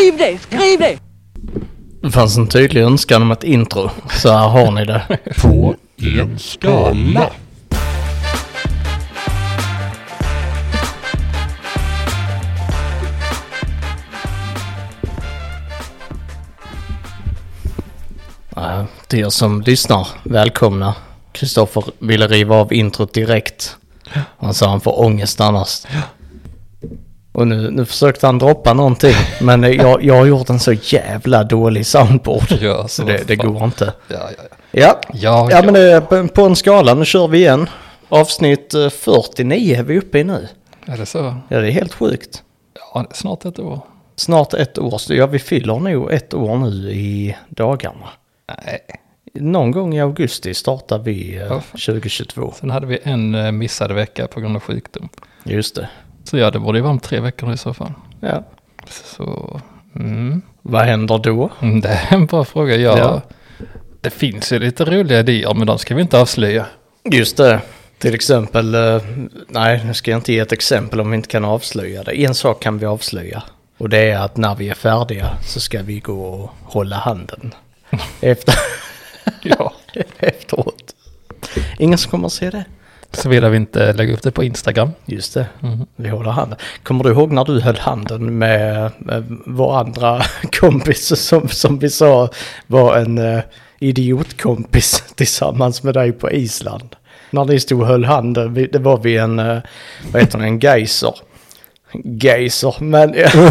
Skriv det, skriv det! Det fanns en tydlig önskan om ett intro. Så här har ni det. På en skala. Till er som lyssnar, välkomna. Kristoffer ville riva av introt direkt. Han sa han får ångest annars. Och nu, nu försökte han droppa någonting. Men jag, jag har gjort en så jävla dålig soundboard. Ja, Så det, det fan. går inte. Ja, ja, ja. Ja, Ja, men det är på, på en skala. Nu kör vi igen. Avsnitt eh, 49 är vi uppe i nu. Är det så? Ja, det är helt sjukt. Ja, det snart ett år. Snart ett år. Ja, vi fyller nog ett år nu i dagarna. Nej. Någon gång i augusti startar vi eh, Ja. 2022. Sen hade vi en eh, missad vecka på grund av sjukdom. Just det. Så ja, det borde ju vara om tre veckor i så fall. Ja. Så, mm. Vad händer då? Mm, Det är en bra fråga. Ja, Ja. Det finns ju lite roliga idéer, men de ska vi inte avslöja. Just det. Till exempel, eh, nej nu ska jag inte ge ett exempel om vi inte kan avslöja det. En sak kan vi avslöja. Och det är att när vi är färdiga så ska vi gå och hålla handen. Efter, Ja. efteråt. Ingen som kommer att se det. Såvida vi inte lägger upp det på Instagram. Just det, Mm. vi håller handen. Kommer du ihåg när du höll handen med, med vår andra kompis som, som vi sa var en uh, idiotkompis tillsammans med dig på Island? När ni stod och höll handen, vi- det var vid en, uh, vad heter det, en geyser. Geyser, men... uh,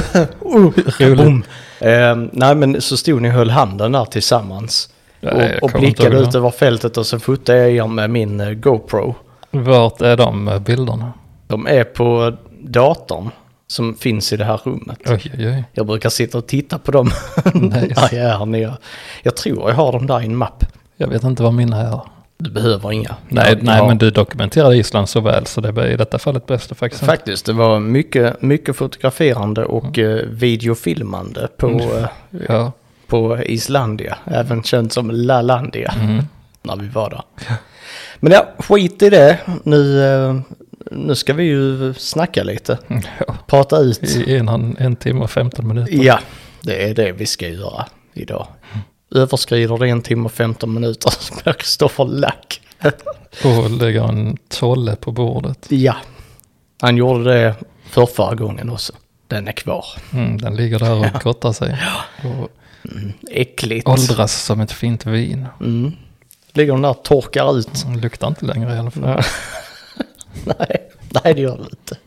boom. Eh, nej men så stod ni och höll handen där tillsammans. Nej, och och blickade ut över fältet och så fotade jag er med min eh, GoPro. Vart är de bilderna? De är på datorn som finns i det här rummet. Oj, oj, oj. Jag brukar sitta och titta på dem Nice. när jag är nere. Jag tror jag har dem där i en mapp. Jag vet inte vad mina är. Du behöver inga. Nej, Jag- nej jag har- men du dokumenterade Island så väl så det är i detta fallet bäst faktiskt. Faktiskt, det var mycket, mycket fotograferande och eh, videofilmande på, Mm. eh, Ja. på Islandia. Även känt som Lalandia Mm. när vi var där. Men ja, skit i det. Nu, eh, nu ska vi ju snacka lite. ja. Prata ut. I en, en timme och 15 minuter. Ja, det är det vi ska göra idag. Överskrider det en timme och 15 minuter så blir Kristoffer lack. Och lägga en tolle på bordet. Ja, han gjorde det för förra gången också. Den är kvar. Mm, den ligger där och gottar sig. Och Äckligt. åldras som ett fint vin. Mm. Ligger den där och torkar ut. Den luktar inte längre i alla fall. Ja. nej, nej, det gör det inte.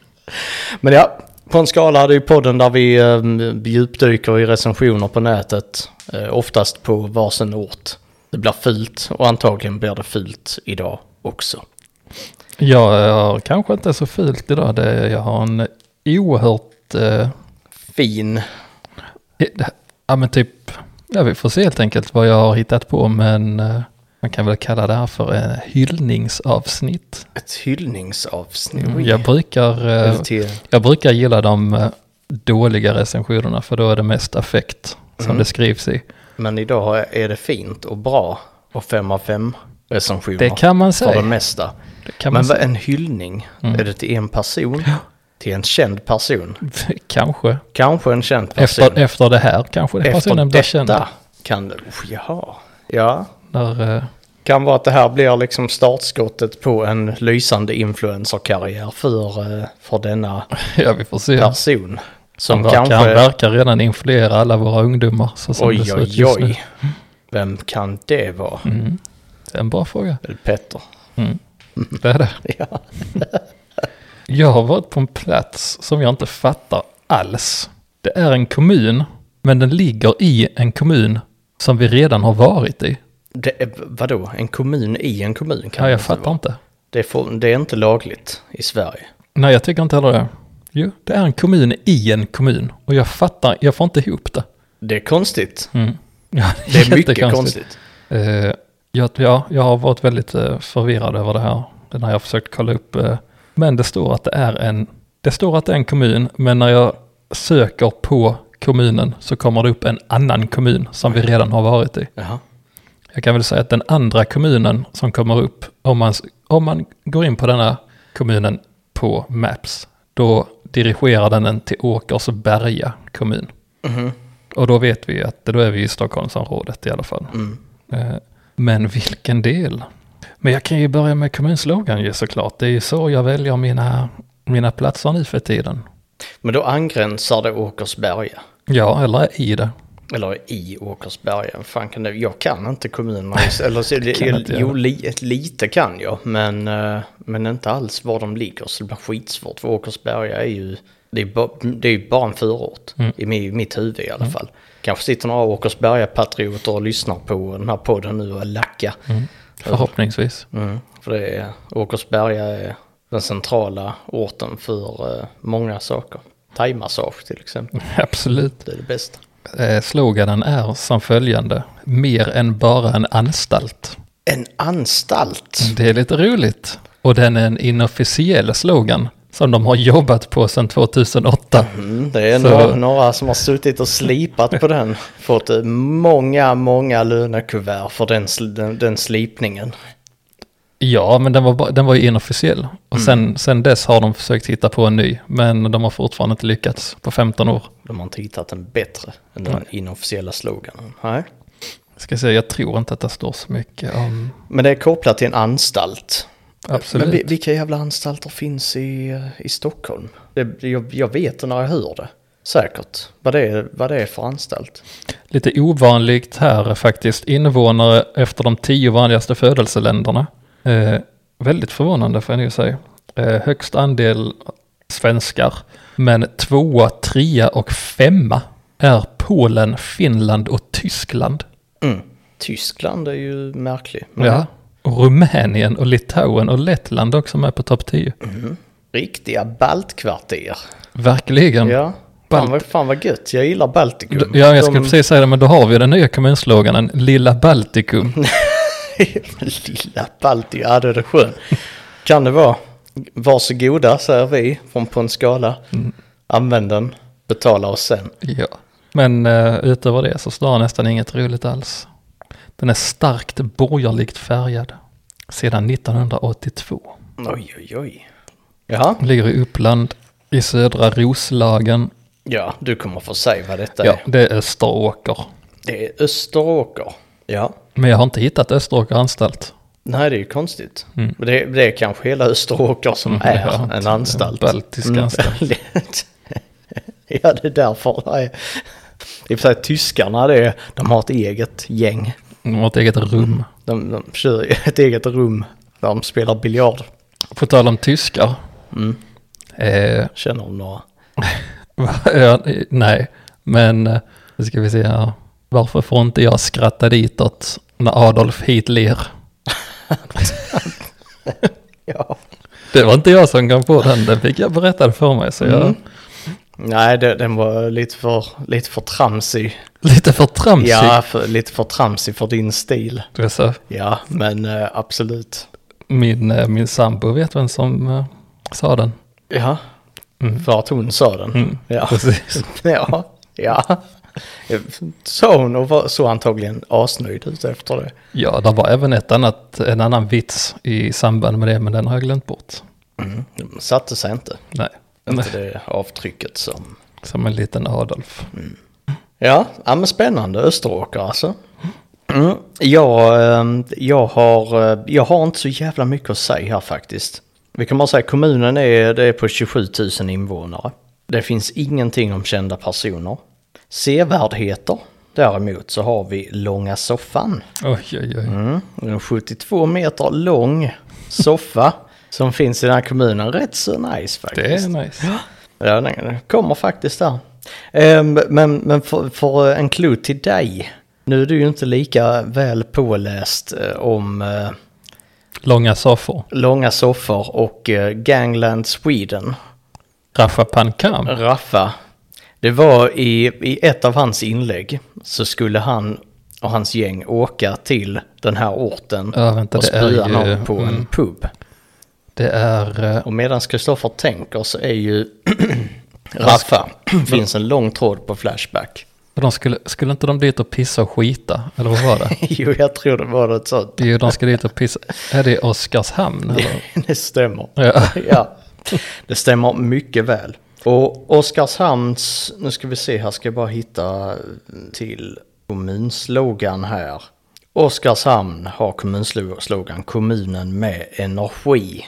Men ja, på en skala är det ju podden där vi eh, djupdyker i recensioner på nätet. Eh, oftast på varsin ort. Det blir fult och antagligen blir det fult idag också. Jag har kanske inte så fult idag. Det, jag har en oerhört... Eh, Fin. ja men typ... Ja vi får se helt enkelt vad jag har hittat på. Men eh, man kan väl kalla det här för en hyllningsavsnitt. Ett hyllningsavsnitt. Mm. Jag brukar... Eh, Jag brukar gilla de eh, dåliga recensionerna för då är det mest affekt som Mm. det skrivs i. Men idag är det fint och bra och fem av fem recensioner. Det kan man För det säga. mesta. Det Men vad säga. en hyllning? Mm. Är det till en person? Till en känd person? Kanske. Kanske en känd person? Efter, efter det här kanske den personen blir känd. detta kan det... Oh, jaha. Ja. När, eh, Kan vara att det här blir liksom startskottet på en lysande influencerkarriär för, eh, för denna ja, vi får se. person. Som Han verkar, han kanske... verkar redan influera alla våra ungdomar. Så som Oj, oj, oj. Vem kan det vara? Mm. Det är en bra fråga. Petter? Mm. Det är det. Ja. Jag har varit på en plats som jag inte fattar alls. Det är en kommun, men den ligger i en kommun som vi redan har varit i. Det är, vadå? En kommun i en kommun? Kan Ja, jag fattar vara. inte. Det, får, det är inte lagligt i Sverige. Nej, jag tycker inte heller det. Jo, det är en kommun i en kommun. Och jag fattar, jag får inte ihop det. Det är konstigt. Mm. Ja, Det är mycket konstigt. Eh, jag, ja, jag har varit väldigt eh, förvirrad över det här. Har jag försökt kolla upp. Eh, men det står att det är en, det står att det är en kommun. Men när jag söker på kommunen så kommer det upp en annan kommun som vi redan har varit i. Jaha. Jag kan väl säga att den andra kommunen som kommer upp, om man, om man går in på denna kommunen på Maps, då dirigerar den en till Åkersberga kommun. Mhm. Och då vet vi att då är vi i Stockholmsområdet i alla fall. Mm. Eh, Men vilken del? Men jag kan ju börja med kommunslogan ju såklart. Det är ju så jag väljer mina, mina platser nu för tiden. Men då angränsar det Åkersberga. Ja, eller i det. Eller i Åkersberga. Fan kan det, jag kan inte kommunerna. Eller så, inte jag. jo, li, lite kan jag. Men, eh, men inte alls var de ligger. Så det blir skitsvårt. För Åkersberga är ju... Det är, ba, det är bara en förort. Mm. I mi- mitt huvud i alla fall. Kanske sitter några Åkersberga-patrioter och lyssnar på den här podden nu och lackar. Förhoppningsvis. Mm, för det är, Åkersberga är den centrala orten för eh, många saker. Thaimassage till exempel. Absolut. Det är det bästa. Eh, sloganen är som följande. Mer än bara en anstalt. En anstalt. Det är lite roligt. Och den är en inofficiell slogan som de har jobbat på sedan 2008. Mm, det är Så- några, några som har suttit och slipat på den. Fått eh, många, många lönekuvert för den, den, den slipningen. Ja, men den var, den var ju inofficiell. Och sen, sen dess har de försökt hitta på en ny. Men de har fortfarande inte lyckats på 15 år. De har inte hittat en bättre än den inofficiella sloganen. Nej. Ska säga, jag tror inte att det står så mycket om... Men det är kopplat till en anstalt. Absolut. Men vi- vilka jävla anstalter finns i, i Stockholm? Det, jag, jag vet det när jag hör det. Säkert. Vad det är, vad det är för anstalt. Lite ovanligt här är faktiskt invånare efter de tio vanligaste födelseländerna. Eh, väldigt förvånande får jag nu säga. Eh, högst andel svenskar. Men tvåa, trea och femma är Polen, Finland och Tyskland. Mm. Tyskland är ju märklig. Men Ja. Och Rumänien och Litauen och Lettland också med på topp 10. Riktiga baltkvarter. Verkligen. Ja. Fan vad, fan vad gött. Jag gillar Baltikum. Ja, jag skulle De- precis säga det, men då har vi den nya kommunsloganen, Lilla Baltikum. Lilla Balti, ja det är det skön. Kan det vara. Varsågoda säger vi från på en skala. Mm. Använd den, betala oss sen. Ja. Men uh, utöver det så står nästan inget roligt alls. Den är starkt borgerligt färgad. Sedan 1982. Oj oj oj. Jaha, Ligger i Uppland, i södra Roslagen. ja du kommer få säga vad detta Ja, är. det är Österåker. Det är Österåker. Ja. Men jag har inte hittat Österåker anstalt. Nej det är ju konstigt. Mm. Det, det är kanske hela Österåker som Mm, är ja, en anstalt. baltisk Mm. anstalt. ja det är därför. I och för sig tyskarna det är, de har ett eget gäng. De har ett eget rum. De, de kör ett eget rum där de spelar biljard. På tal om tyskar. Mm. Eh, Känner de några? ja, nej, men eh, nu ska vi se här. Varför får inte jag skratta ditåt när Adolf Hitler? Ja. Det var inte jag som kom på den, den fick jag berättad för mig. Så jag Mm. Nej, det, den var lite för, lite för tramsig. lite för tramsig. Ja, för, lite för tramsig för din stil. Det är så, Ja, men eh, absolut. min, eh, min sambo vet vem som eh, sa den. Ja, Mm. för att hon sa den. Mm, Ja. Precis. ja, ja. Sa hon och var så antagligen asnöjd ut efter det. Ja, det var även ett annat, en annan vits i samband med det, men den har jag glömt bort. Mm. De satte sig inte. Nej, Inte det avtrycket som... som en liten Adolf. Ja, ja men spännande. Österåker alltså. Mm. Jag, eh, jag, har, eh, jag har inte så jävla mycket att säga här faktiskt. Vi kan bara säga att kommunen är, det är på 27 000 invånare. Det finns ingenting om kända personer. Sevärdheter däremot så har vi Långa soffan. Oj, oj, oj. Mm. En 72 meter lång soffa som finns i den här kommunen. Rätt så nice faktiskt. Det är nice. Ja, den kommer faktiskt där. Ehm, men men för, för en clue till dig. Nu är du ju inte lika väl påläst eh, om eh, Långa soffor. långa soffor och eh, Gangland Sweden. Raffa Pankam. Raffa. Det var i, i ett av hans inlägg så skulle han och hans gäng åka till den här orten Ja, vänta, och ju... någon på en mm, pub. Det är... eh, Och medan Kristoffer tänker så är ju Raffa, finns en lång tråd på Flashback. De skulle, skulle inte de dit och pissa och skita? Eller vad var det? jo, jag tror det var något sånt. Jo, de ska dit och pissa. Är det Oskarshamn? Eller? Det stämmer. Ja. ja, det stämmer mycket väl. Och Oskarshamns, nu ska vi se här, ska jag bara hitta till kommunslogan här. Oskarshamn har kommunslogan kommunen med energi.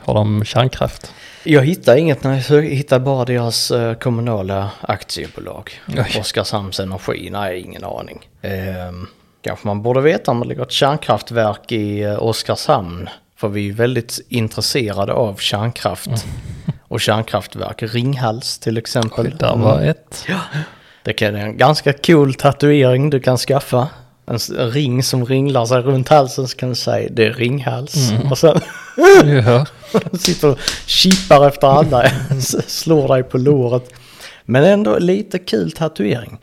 Har de kärnkraft? Jag hittar inget, nej, jag hittar bara deras eh, kommunala aktiebolag. Oj. Oskarshamns Energi, nej ingen aning. Ehm, kanske man borde veta om det ligger ett kärnkraftverk i eh, Oskarshamn. För vi är väldigt intresserade av kärnkraft och kärnkraftverk. Ringhals till exempel. Där var ett. Det kan är en ganska cool tatuering du kan skaffa. En ring som ringlar sig runt halsen så kan du säga det är ringhals. Och sen Ja. sitter och chippar efter alla, slår dig på låret. Men ändå lite kul tatuering.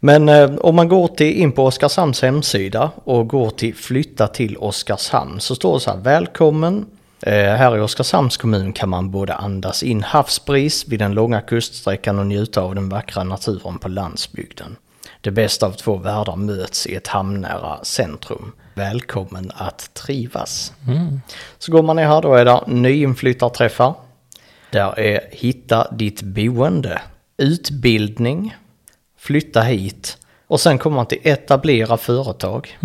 Men eh, om man går till, in på Oskarshamns hemsida och går till flytta till Oskarshamn så står det så här välkommen. Eh, här i Oskarshamns kommun kan man både andas in havsbris vid den långa kuststräckan och njuta av den vackra naturen på landsbygden. Det bästa av två världar möts i ett hamnnära centrum. Välkommen att trivas. Så går man ner här, då är det nyinflyttarträffar. Där är hitta ditt boende, utbildning, flytta hit och sen kommer man till etablera företag.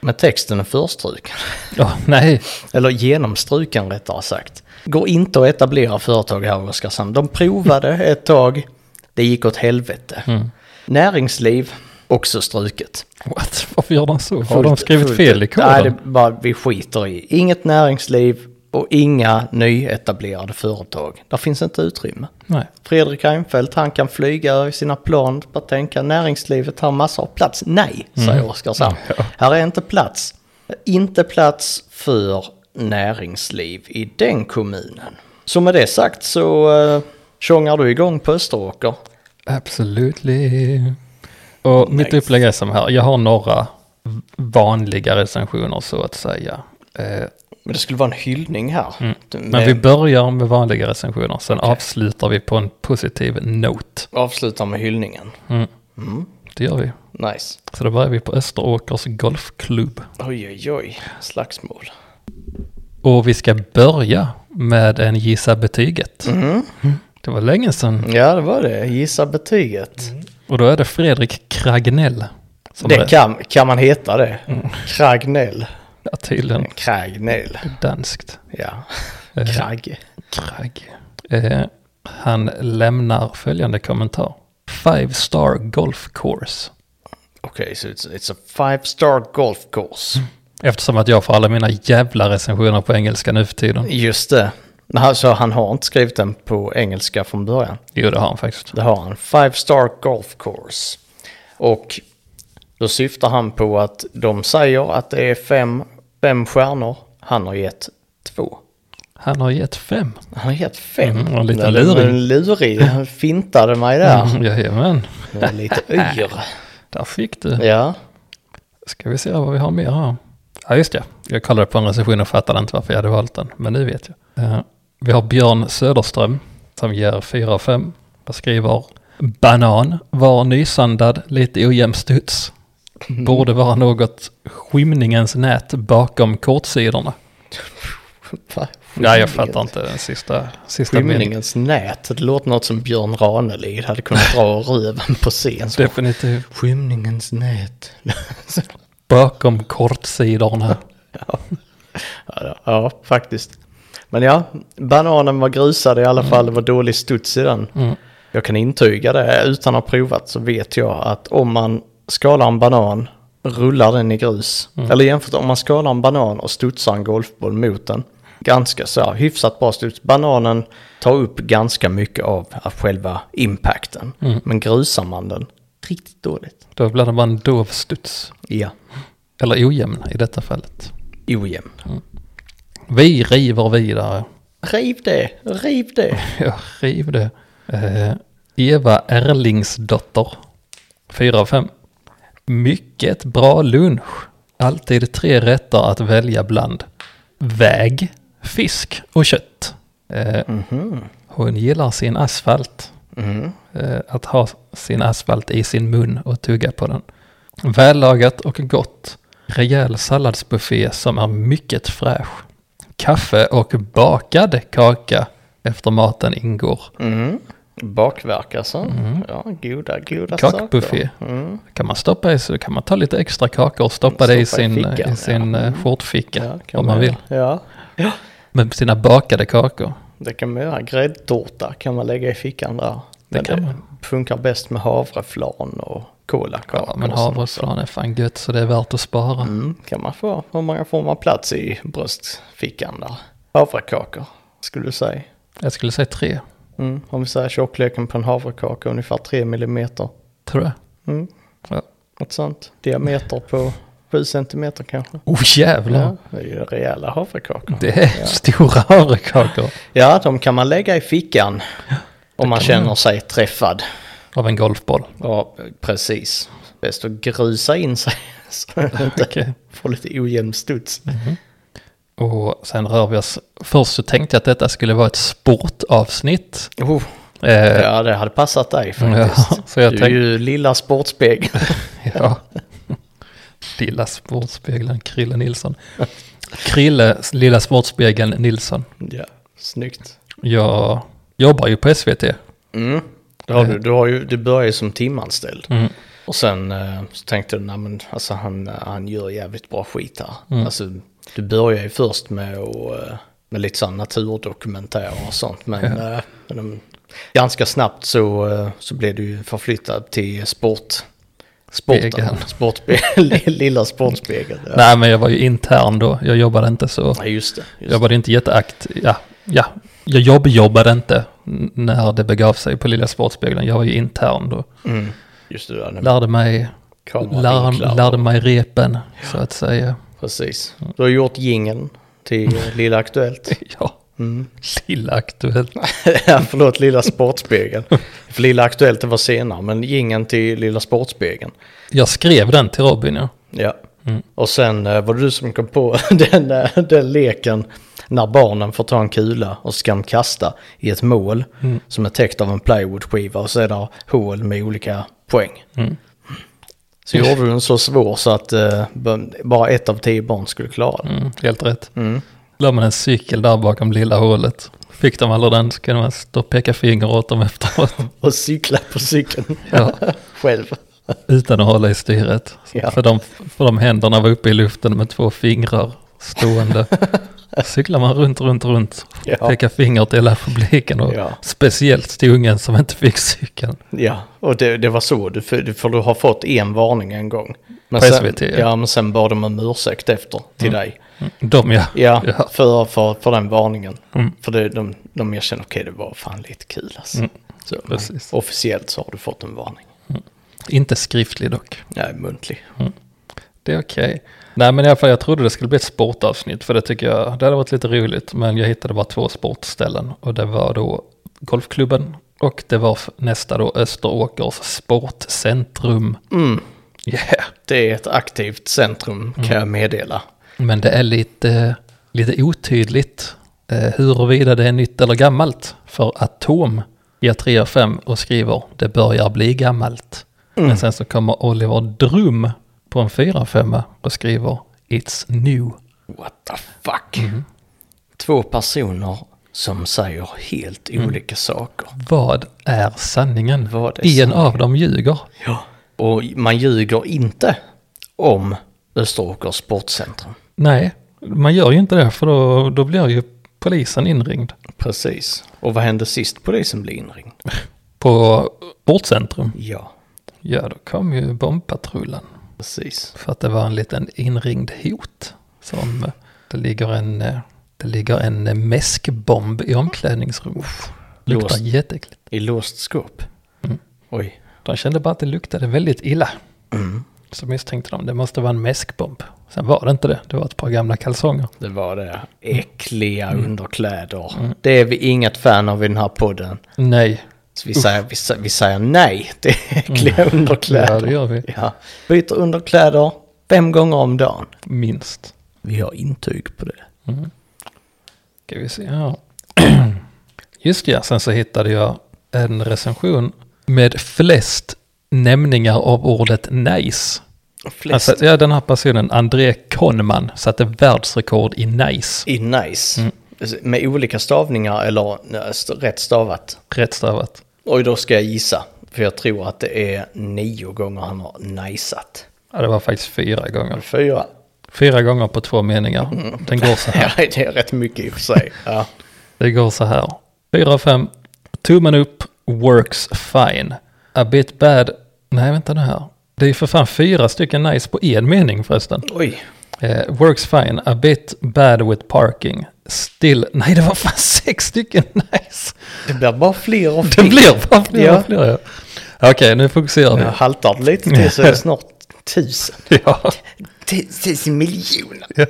Men texten är förstruken. Ja, nej. Eller genomstruken rättare sagt. Går inte att etablera företag här i Oskarshamn. De provade ett tag, det gick åt helvete. Näringsliv, också struket. What? Varför gör de så? Har de skrivit fel i koden? Nej, det är bara vi skiter i. Inget näringsliv och inga nyetablerade företag. Där finns inte utrymme. Nej. Fredrik Reinfeldt, han kan flyga i sina plan, bara tänka näringslivet har massor av plats. Nej, säger Oskarshamn. Här är inte plats. Inte plats för näringsliv i den kommunen. Så med det sagt så uh, tjongar du igång på Österåker. Absolutely. Och mitt Nice. upplägg är som här. Jag har några vanliga recensioner så att säga. Eh, Men det skulle vara en hyllning här. Mm. Med, Men vi börjar med vanliga recensioner. Sen avslutar vi på en positiv note. avslutar med hyllningen. Mm. Mm, Det gör vi. nice. Så då börjar vi på Österåkers golfklubb. Oj, oj, oj. Slagsmål. Och vi ska börja med en gissa betyget. Mm. Det var länge sedan. Ja, det var det. Gissa betyget. Och då är det Fredrik Kragnell. Är, Det kan, kan man heta det. Kragnell. Ja, tydligen Kragnell. danskt. Ja. Eh, Kragge. Kragg. Eh, han lämnar följande kommentar. Five star golf course. Okej, så it's, it's a five star golf course. Eftersom att jag får alla mina jävla recensioner på engelska nu för tiden. Just det. Alltså han har inte skrivit den på engelska från början. Jo, det har han faktiskt. Det har han. Five star golf course. Och då syftar han på att de säger att det är fem, fem stjärnor. Han har gett två. Han har gett fem. Han har gett fem. Mm, och lite Det var lurig. en lurig. Han fintade mig där. Mm, jajamän, lite yr. där fick du. Ja. Ska vi se vad vi har mer här. Ja, just det. Jag kollade på en recension och fattade inte varför jag hade valt den. Men nu vet jag. Eh, vi har Björn Söderström som ger 4 av 5. Jag skriver banan var nysandad, lite ojämn studs. Borde vara något skymningens nät bakom kortsidorna. Va? Nej, jag fattar inte den sista, sista meningen. Skymningens nät. Det låter något som Björn Ranelid hade kunnat dra röven på scen. Definitivt. Skymningens nät. Bakom kortsidorna. Ja, ja, ja, faktiskt. Men ja, bananen var grusad i alla fall. Det var dålig studs i den. Mm. Jag kan intyga det. Utan att ha provat så vet jag att om man skalar en banan, rullar den i grus. Eller jämfört om man skalar en banan och studsar en golfboll mot den. Ganska så här, hyfsat bra studs. Bananen tar upp ganska mycket av, själva impacten. Men grusar man den, riktigt dåligt. Då blir det bara en dov studs. Ja, Eller ojämn i detta fallet. ojämn. Vi river vidare. Riv det, riv det. Ja, riv det. Eh, Eva Erlingsdotter. 4 av 5. Mycket bra lunch. Alltid tre rätter att välja bland. Väg, fisk och kött. Eh, Mhm. hon gillar sin asfalt. Mm. Eh, att ha sin asfalt i sin mun och tugga på den. Vällagat och gott. Rejäl salladsbuffé som är mycket fräsch. Kaffe och bakad kaka efter maten ingår. Mm. Bakverk alltså. Mm. Ja, goda, goda Kakbuffé. saker. Mm. Kan man stoppa i så kan man ta lite extra kakor och stoppa det i Stoppa i sin, fickan, i sin ja. eh, skjortficka Ja, kan om man vill. Ja, Med sina bakade kakor. det kan man göra. Gräddtårta kan man lägga i fickan där. Det Men kan man. funkar bäst med havreflan och kolakakor. Ja, men havreflan är fan gött så det är värt att spara. Mm, kan man få. Hur många får man plats i bröstfickan där? Havrekakor, skulle du säga. Jag skulle säga tre, Mm. Om vi säger tjockleken på en havrekaka ungefär 3 millimeter. tror jag. Mm. Ja. Något sånt. Diameter på 7 centimeter kanske. Oh jävlar! Ja, det är ju rejäla havrekakor. Det är stora havrekakor Ja, de kan man lägga i fickan. Om man känner man. sig träffad. av en golfboll. Ja, precis. Bäst att grusa in sig. Så att man inte får lite ojämn studs. Och sen rör vi oss. Först så tänkte jag att detta skulle vara ett sportavsnitt. Oh, Eh, ja, det hade passat dig Ja, faktiskt. så jag du är tänkte- ju lilla sportspegel. Ja. Lilla sportspegeln Krille Nilsson. Krille, lilla sportspegeln Nilsson. ja, snyggt. Jag jobbar ju på SVT. Mm. Det har du, du, har ju, du börjar ju som timanställd. Mm. Och sen eh, så tänkte du, nej men alltså han, eh, han gör jävligt bra skit här. Mm. Alltså, du börjar ju först med, att, eh, med lite sån naturdokumentärer och sånt. Men, Ja. eh, men de, ganska snabbt så, eh, så blev du ju förflyttad till sport. Sporten, sportspegeln, lilla sportspegeln. Ja. Nej men jag var ju intern då. Jag jobbade inte så. Nej, just det. Just Jag jobbade inte jätteakt. Ja, ja. Jag jobbjobbade inte n- när det begav sig på Lilla Sportspegeln. Jag var ju intern då. Mm. Just det, ja, Lärde mig, lär, lärde mig repen så att säga. Precis. Du har gjort jingeln till Lilla Aktuellt. Ja, Mm. Lilla Aktuellt. ja, förlåt, Lilla Sportspegeln. För Lilla Aktuellt det var senare, men jingeln till Lilla Sportspegeln. Jag skrev den till Robin ja. Ja. Mm. Och sen eh, var det du som kom på den, eh, den leken när barnen får ta en kula och ska de kasta i ett mål Mm. som är täckt av en plywoodskiva och så är det hål med olika poäng. Mm. Så gjorde du den så svår så att eh, bara ett av tio barn skulle klara den. Mm, helt rätt. Mm. La man en cykel där bakom lilla hålet. Fick de aldrig den så kunde man stå och peka finger åt dem efteråt. Och cykla på cykeln Ja. själv. Utan att hålla i styret. Ja. För, de, för de händerna var uppe i luften med två fingrar stående. Cyklar man runt, runt, runt. Ja. Pekar finger till hela publiken och Ja. speciellt till ungen som inte fick cykeln. Ja, och det, det var så. Du, för, för du har fått en varning en gång. Men På sen, SVT, ja. ja. men sen bad de om ursäkt efter till dig. De ja. Ja, Ja. För, för, för den varningen. Mm. För det, de, de erkänner, okej det var fan lite kul alltså. Mm. Så, officiellt så har du fått en varning. Inte skriftlig dock. Nej, muntlig. Det är okej. Nej men i alla fall jag trodde det skulle bli ett sportavsnitt för det tycker jag, det hade varit lite roligt. Men jag hittade bara två sportställen och det var då golfklubben och det var nästa då Österåkers sportcentrum. Mm. Yeah. Det är ett aktivt centrum kan jag meddela. Men det är lite, lite otydligt eh, huruvida det är nytt eller gammalt. För Atom ger 3 av 5 och skriver det börjar bli gammalt. Men sen så kommer Oliver Drum på en 4 av 5 och skriver It's new. What the fuck? Två personer som säger helt olika saker. Vad är sanningen? Vad är en sanningen? av dem ljuger. Ja. Och man ljuger inte om Österåkers sportcentrum. Nej, man gör ju inte det för då, då blir ju polisen inringd. Precis. Och vad hände sist polisen blev inringd? På sportcentrum, Ja, ja då kom ju bombpatrullen. Precis. För att det var en liten inringd hot. Som eh, det ligger en, eh, det ligger en mäskbomb i omklädningsrummet. Luktar Låst. jätteäckligt. I låst skåp. Mm. Oj. De kände bara att det luktade väldigt illa. Mm. Så misstänkte de det måste vara en mäskbomb. Sen var det inte det, det var ett par gamla kalsonger. Det var det. Äckliga Mm. underkläder. Det är vi inget fan av i den här podden. Nej, Så vi, säger, vi, säger, vi säger nej till äckliga underkläder. Mm. ja det gör vi. Ja. Byter underkläder fem gånger om dagen. Minst. Vi har intyg på det. Ska vi se, ja. Just ja, sen så hittade jag en recension med flest nämningar av ordet nice. Flest Alltså, ja, den här personen, André Konman, satte världsrekord i nice. i nice. Mm. Med olika stavningar eller st- rätt stavat? Rätt stavat. Oj, då ska jag gissa. För jag tror att det är nio gånger han har najsat. Ja, det var faktiskt fyra gånger. Fyra. Fyra gånger på två meningar. Den går så här. Ja, det är rätt mycket i och för sig. Ja. Det går så här. Fyra och fem. Tummen upp works fine. A bit bad. Nej, vänta nu här. Det är för fan fyra stycken nice på en mening förresten. Oj. Eh, works fine. A bit bad with parking. Still. Nej, det var fan sex stycken nice. Det blir bara fler och Det fler. blir bara fler Ja. och fler. Ja. Okej, nu fokuserar vi. Jag haltar det lite till så är det snart tusen. Ja. Tusen miljoner. Ja.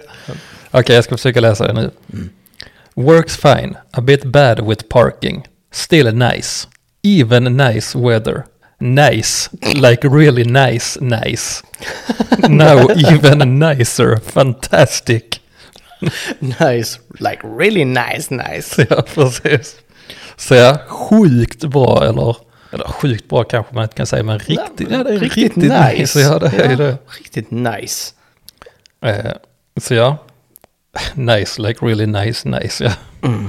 Okej, jag ska försöka läsa det nu. Works fine, a bit bad with parking. Still nice. Even nice weather. Nice, like really nice, nice. Now even nicer, fantastic. Nice. Like really nice, nice. Ja, precis. Så ja, sjukt bra eller, eller sjukt bra kanske man inte kan säga, men riktigt, ja, det är riktigt, nice. Ja, det är Ja, det. Riktigt nice. Eh, så ja, nice, like really nice, nice, ja.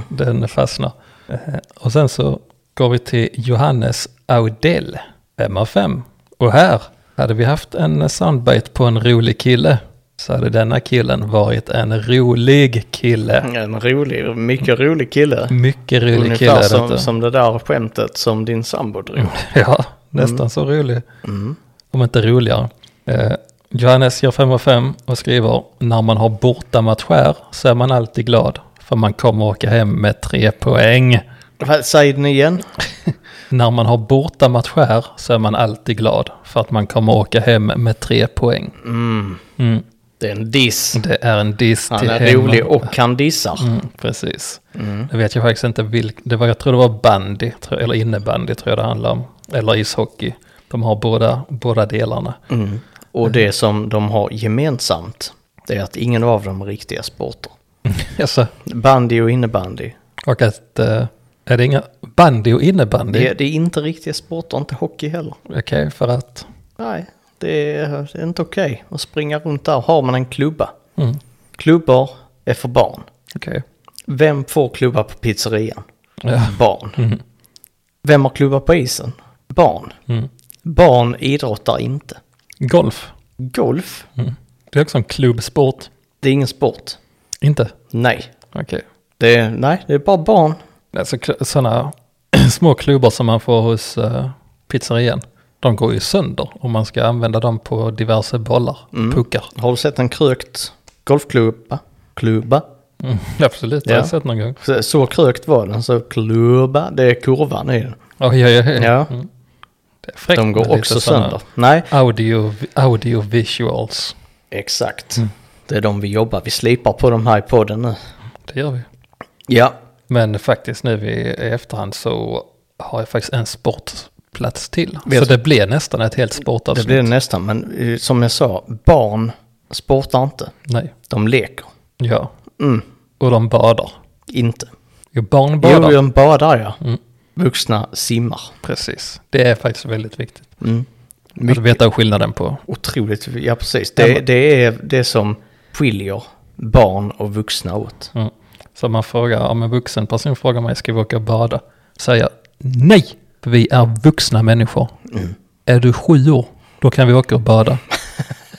Den fastnar. Eh, och sen så går vi till Johannes Audell, 5 av 5. Och här hade vi haft en soundbite på en rolig kille. Så hade denna killen varit en rolig kille. En rolig, mycket rolig kille. Mycket rolig Ungefär kille som, detta. som det där skämtet som din sambo drog. Ja, nästan så rolig. Om inte roligare. Eh, Johannes ger 5 av 5 och skriver när man har bortamatch här så är man alltid glad. För man kommer åka hem med tre poäng. Säg den igen. När man har bortamatch här så är man alltid glad. För att man kommer åka hem med tre poäng. Mm. Mm. Det är en diss. Det är en diss Han till är hemma. rolig och han dissar. Mm, precis. Jag vet jag faktiskt inte vilk, det var, jag tror det var bandy, tror- eller innebandy tror jag det handlar om. Eller ishockey. De har båda, båda delarna. Mm. Och det som de har gemensamt, det är att ingen av dem är riktiga sporter. Alltså, Bandy och innebandy. och att, eh, är det inga bandy och innebandy? Det, det är inte riktiga sporter, inte hockey heller. Okej, för att, Nej, det är, det är inte okej att springa runt där. Har man en klubba? mm, Klubbor är för barn. okej. Vem får klubba på pizzerian? Ja. Barn. Mm, Vem har klubba på isen? Barn. mm. Barn idrottar inte. Golf, Golf, mm. det är också en klubbsport. det är ingen sport. Inte? Nej, Okej. det är, nej, det är bara barn. Alltså sådana små klubbor som man får hos uh, pizzerian. De går ju sönder om man ska använda dem på diverse bollar, Mm. puckar. Har du sett en krökt golfklubba? Klubba? Mm, absolut, det har Ja. jag sett någon gång. Så, så krökt var den, så klubba, det är kurvan i den. Oh, ja, ja, ja. Ja. Mm. Det är fräckt De går också sönder. Nej, Audio, audio visuals. exakt. Mm. Det är de vi jobbar, vi slipar på de här i podden nu. Det gör vi. Ja, Men faktiskt nu i efterhand så har jag faktiskt en sportplats till. Vet så det blir nästan ett helt det sportavsnitt. blir det nästan. Men eh, som jag sa, barn sportar inte. Nej, De leker. ja. Mm, Och de badar. inte. Jo, barn Jo, badar. de badar ja. Mm. Vuxna simmar. Precis. Det är faktiskt väldigt viktigt. Mm. Att Mycket veta skillnaden på. otroligt, ja precis. Det, det är det som skiljer barn och vuxna åt. Mm. Så man frågar, om en vuxen person frågar mig, ska vi åka och bada? Säger jag, nej, vi är vuxna människor. Mm. Är du sju år, då kan vi åka och bada.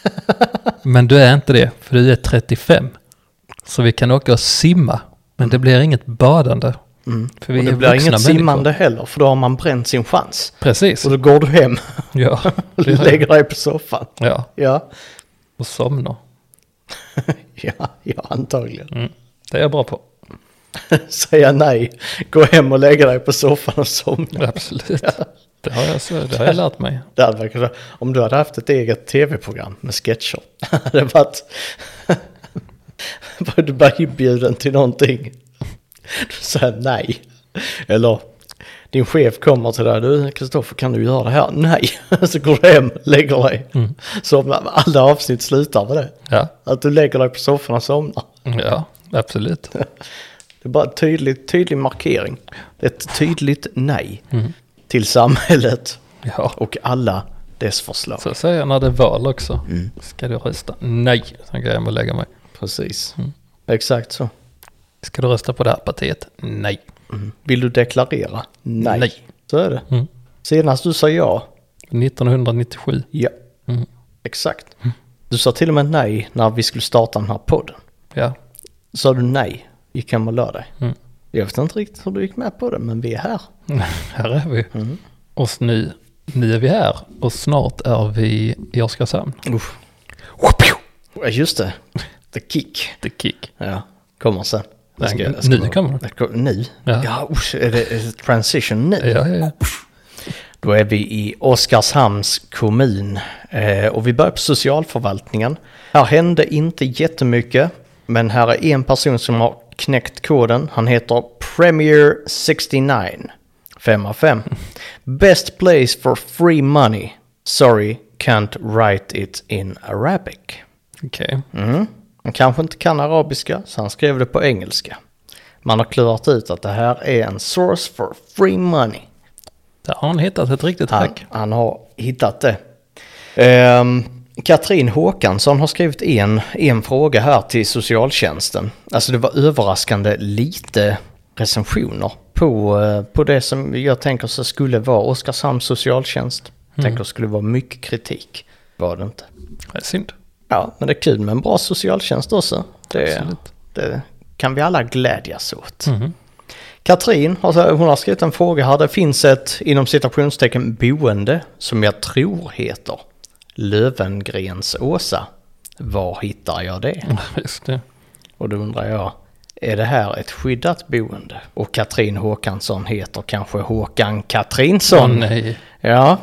Men du är inte det, för du är 35. Så vi kan åka och simma, men det blir inget badande. Mm. För vi och det är blir inget människor. simmande heller, för då har man bränt sin chans. Precis. Och då går du hem Ja, och lägger dig på soffan. ja, Ja, och somnar. ja, ja antagligen. Mm. Det är jag bra på. Säga nej, gå hem och lägga dig på soffan och somna. Absolut. Det har jag, så, det har jag lärt mig. Det hade varit. Om du hade haft ett eget tv-program med sketcher. hade det varit... var du bara inbjuden till någonting. Du säger nej. Eller din chef kommer till dig. Du Kristoffer kan du göra det här? Nej. Så går du hem, lägger dig. Mm. Så alla avsnitt slutar med det. Ja, Att du lägger dig på soffan och somnar. ja absolut. Det är bara en tydlig, tydlig markering. Ett tydligt nej Mm. till samhället Ja, och alla dess förslag. så säger jag när det är val också. Mm. Ska du rösta? Nej, går jag och lägga mig. Precis. Mm. Exakt så. Ska du rösta på det här partiet? Nej. Vill du deklarera? Nej. Nej. Så är det. Mm. Senast du sa ja, 1997. ja. Mm. Exakt. Du sa till och med nej när vi skulle starta den här podden. Ja. Sa du nej, gick hem och la dig. Mm. Jag vet inte riktigt hur du gick med på det, men vi är här. Här är vi. Mm. Och nu, nu är vi här och snart är vi i Oskarshamn. Ja, Just det. The kick. The kick. Ja, kommer sen. Jag Nej, jag nu kommer den. Nu? Ja. Ja, usch, är det transition nu? Ja, ja, ja. Då är vi i Oskarshamns kommun eh, och vi börjar på socialförvaltningen. Här hände inte jättemycket, men här är en person som har knäckt koden. Han heter Premier 69. 5 av 5. Best place for free money. Sorry, can't write it in Arabic. Okej. Mm. Han kanske inte kan arabiska, så han skrev det på engelska. Man har klurat ut att det här är en source for free money. Där har han hittat ett riktigt Han, hack. han har hittat det. Ehm, Katrin Håkansson har skrivit en, en fråga här till socialtjänsten. Alltså det var överraskande lite recensioner på, eh, på det som jag tänker så skulle vara Oskarshamns socialtjänst. Tänker skulle vara mycket kritik. Var det inte. Det är synd. Ja, men det är kul med en bra socialtjänst också. Det, det kan vi alla glädjas åt. Mhm. Katrin, hon har skrivit en fråga här. Det finns ett inom citationstecken boende som jag tror heter Lövengrens Åsa. Var hittar jag det? Just det. Och då undrar jag, är det här ett skyddat boende? Och Katrin Håkansson heter kanske Håkan Katrinsson? nej. Ja,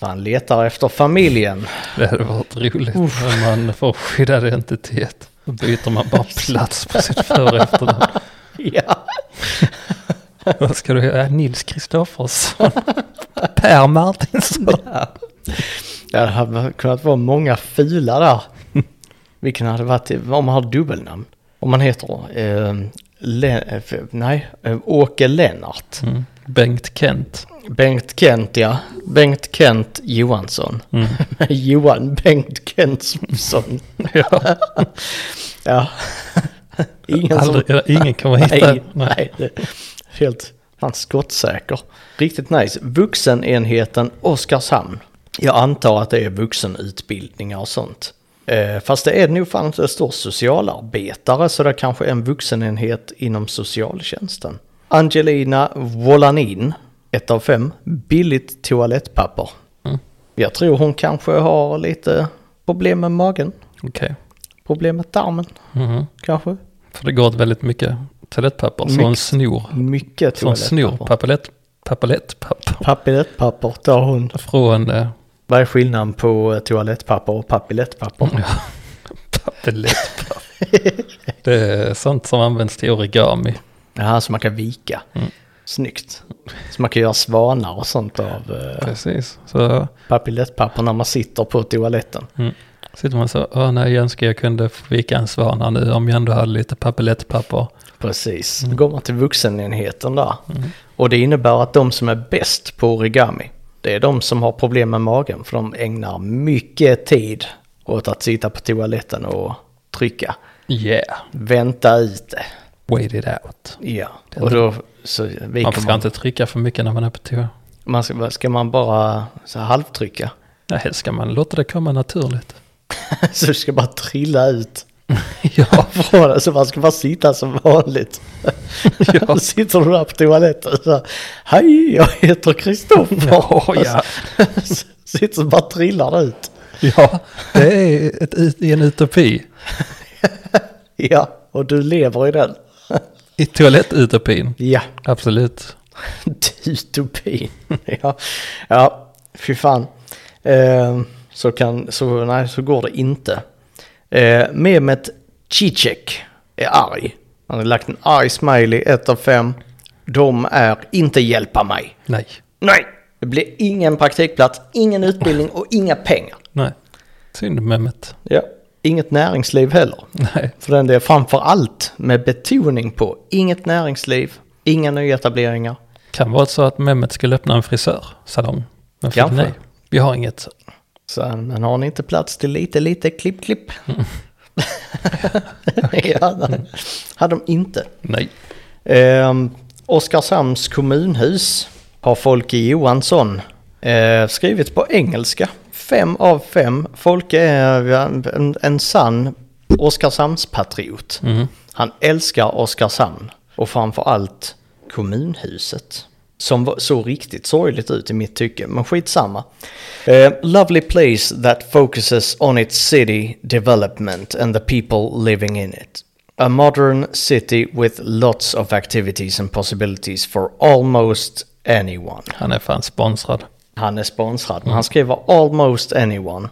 han letar efter familjen. Det hade varit roligt om man får skyddad identitet. Då byter man bara plats på sitt för och efternamn. Ja. Vad ska du göra? Nils Kristoffersson. Per Martinsson. Ja, det hade kunnat vara många fula där. Vilken hade varit, om man har dubbelnamn. Om man heter, eh, Le, eh, nej, eh, Åke Lennart. Mm. Bengt Kent. Bengt Kent, ja. Bengt Kent Johansson. Mm. Johan Bengt Kentsson. Ja. Ja. Ingen Aldrig, ingen kommer hitta. Nej, nej. Helt fan skottsäker. Riktigt nice. Vuxenenheten Oskarshamn. Jag antar att det är vuxenutbildningar och sånt. Eh, fast det är nog fan inte, det står socialarbetare så det är kanske är en vuxenenhet inom socialtjänsten. Angelina Volanin, 1 av 5, billigt toalettpapper. Mm. Jag tror hon kanske har lite problem med magen, Okej. problem med tarmen Mhm. kanske. För det går åt väldigt mycket toalettpapper. Så en snor. Mycket Så en snor toalettpapper. papalett, papalettpapper. Papillettpapper tar hon. Från eh, Vad är skillnaden på toalettpapper och papillettpapper? papalettpapper. det är sånt som används till origami. Jaha, så man kan vika. Mm. Snyggt. Så man kan göra svanar och sånt av eh, Precis. Så papillettpapper när man sitter på toaletten. mm, sitter man så, åh nej, jag önskar jag kunde vika en svana nu om jag ändå hade lite papalettpapper. Precis. Då går man till vuxenenheten där. Mm. Och det innebär att de som är bäst på origami, det är de som har problem med magen. För de ägnar mycket tid åt att sitta på toaletten och trycka. Yeah, Vänta ut det. wait it out. Ja, och då så viker Man ska inte trycka för mycket när man är på toa. Man ska, ska man bara så halvtrycka? Nej, ska man låta det komma naturligt. så det ska bara trilla ut ja, från det, så man ska bara sitta som vanligt. Ja. Sitter du där på toaletten så här, Hej, jag heter Kristoffer. Ja, ja. Så sitter så bara trillar ut. ja, det är ett, en utopi. Ja, och du lever i den. I toalettutopin. Ja, Absolut. dystopin. ja, ja, fy fan. Eh, så, kan, så, nej, så går det inte. Eh, Mehmet Cicek är arg. Han har lagt en arg smiley, ett av fem. De är inte hjälpa mig. Nej. Nej, det blir ingen praktikplats, ingen utbildning och inga pengar. Nej. Synd Mehmet. Ja, inget näringsliv heller. Nej. För den är framför allt med betoning på inget näringsliv, inga nyetableringar. Kan vara så att Mehmet skulle öppna en frisörsalong. Men fick Kanske. nej. Vi har inget. Så, men har ni inte plats till lite, lite klipp, klipp? ja, nej. hade de inte. Nej. Eh, Oskarshamns kommunhus har Folke Johansson eh, skrivit på engelska. Fem av fem. Folke är en, en sann Oskarshamnspatriot. Mm. Han älskar Oskarshamn och framförallt kommunhuset. Som såg riktigt sorgligt ut i mitt tycke, men skitsamma. Eh, lovely place that focuses on its city development and the people living in it. A modern city with lots of activities and possibilities for almost anyone. Han är fan sponsrad. Han är sponsrad, men han skriver almost anyone.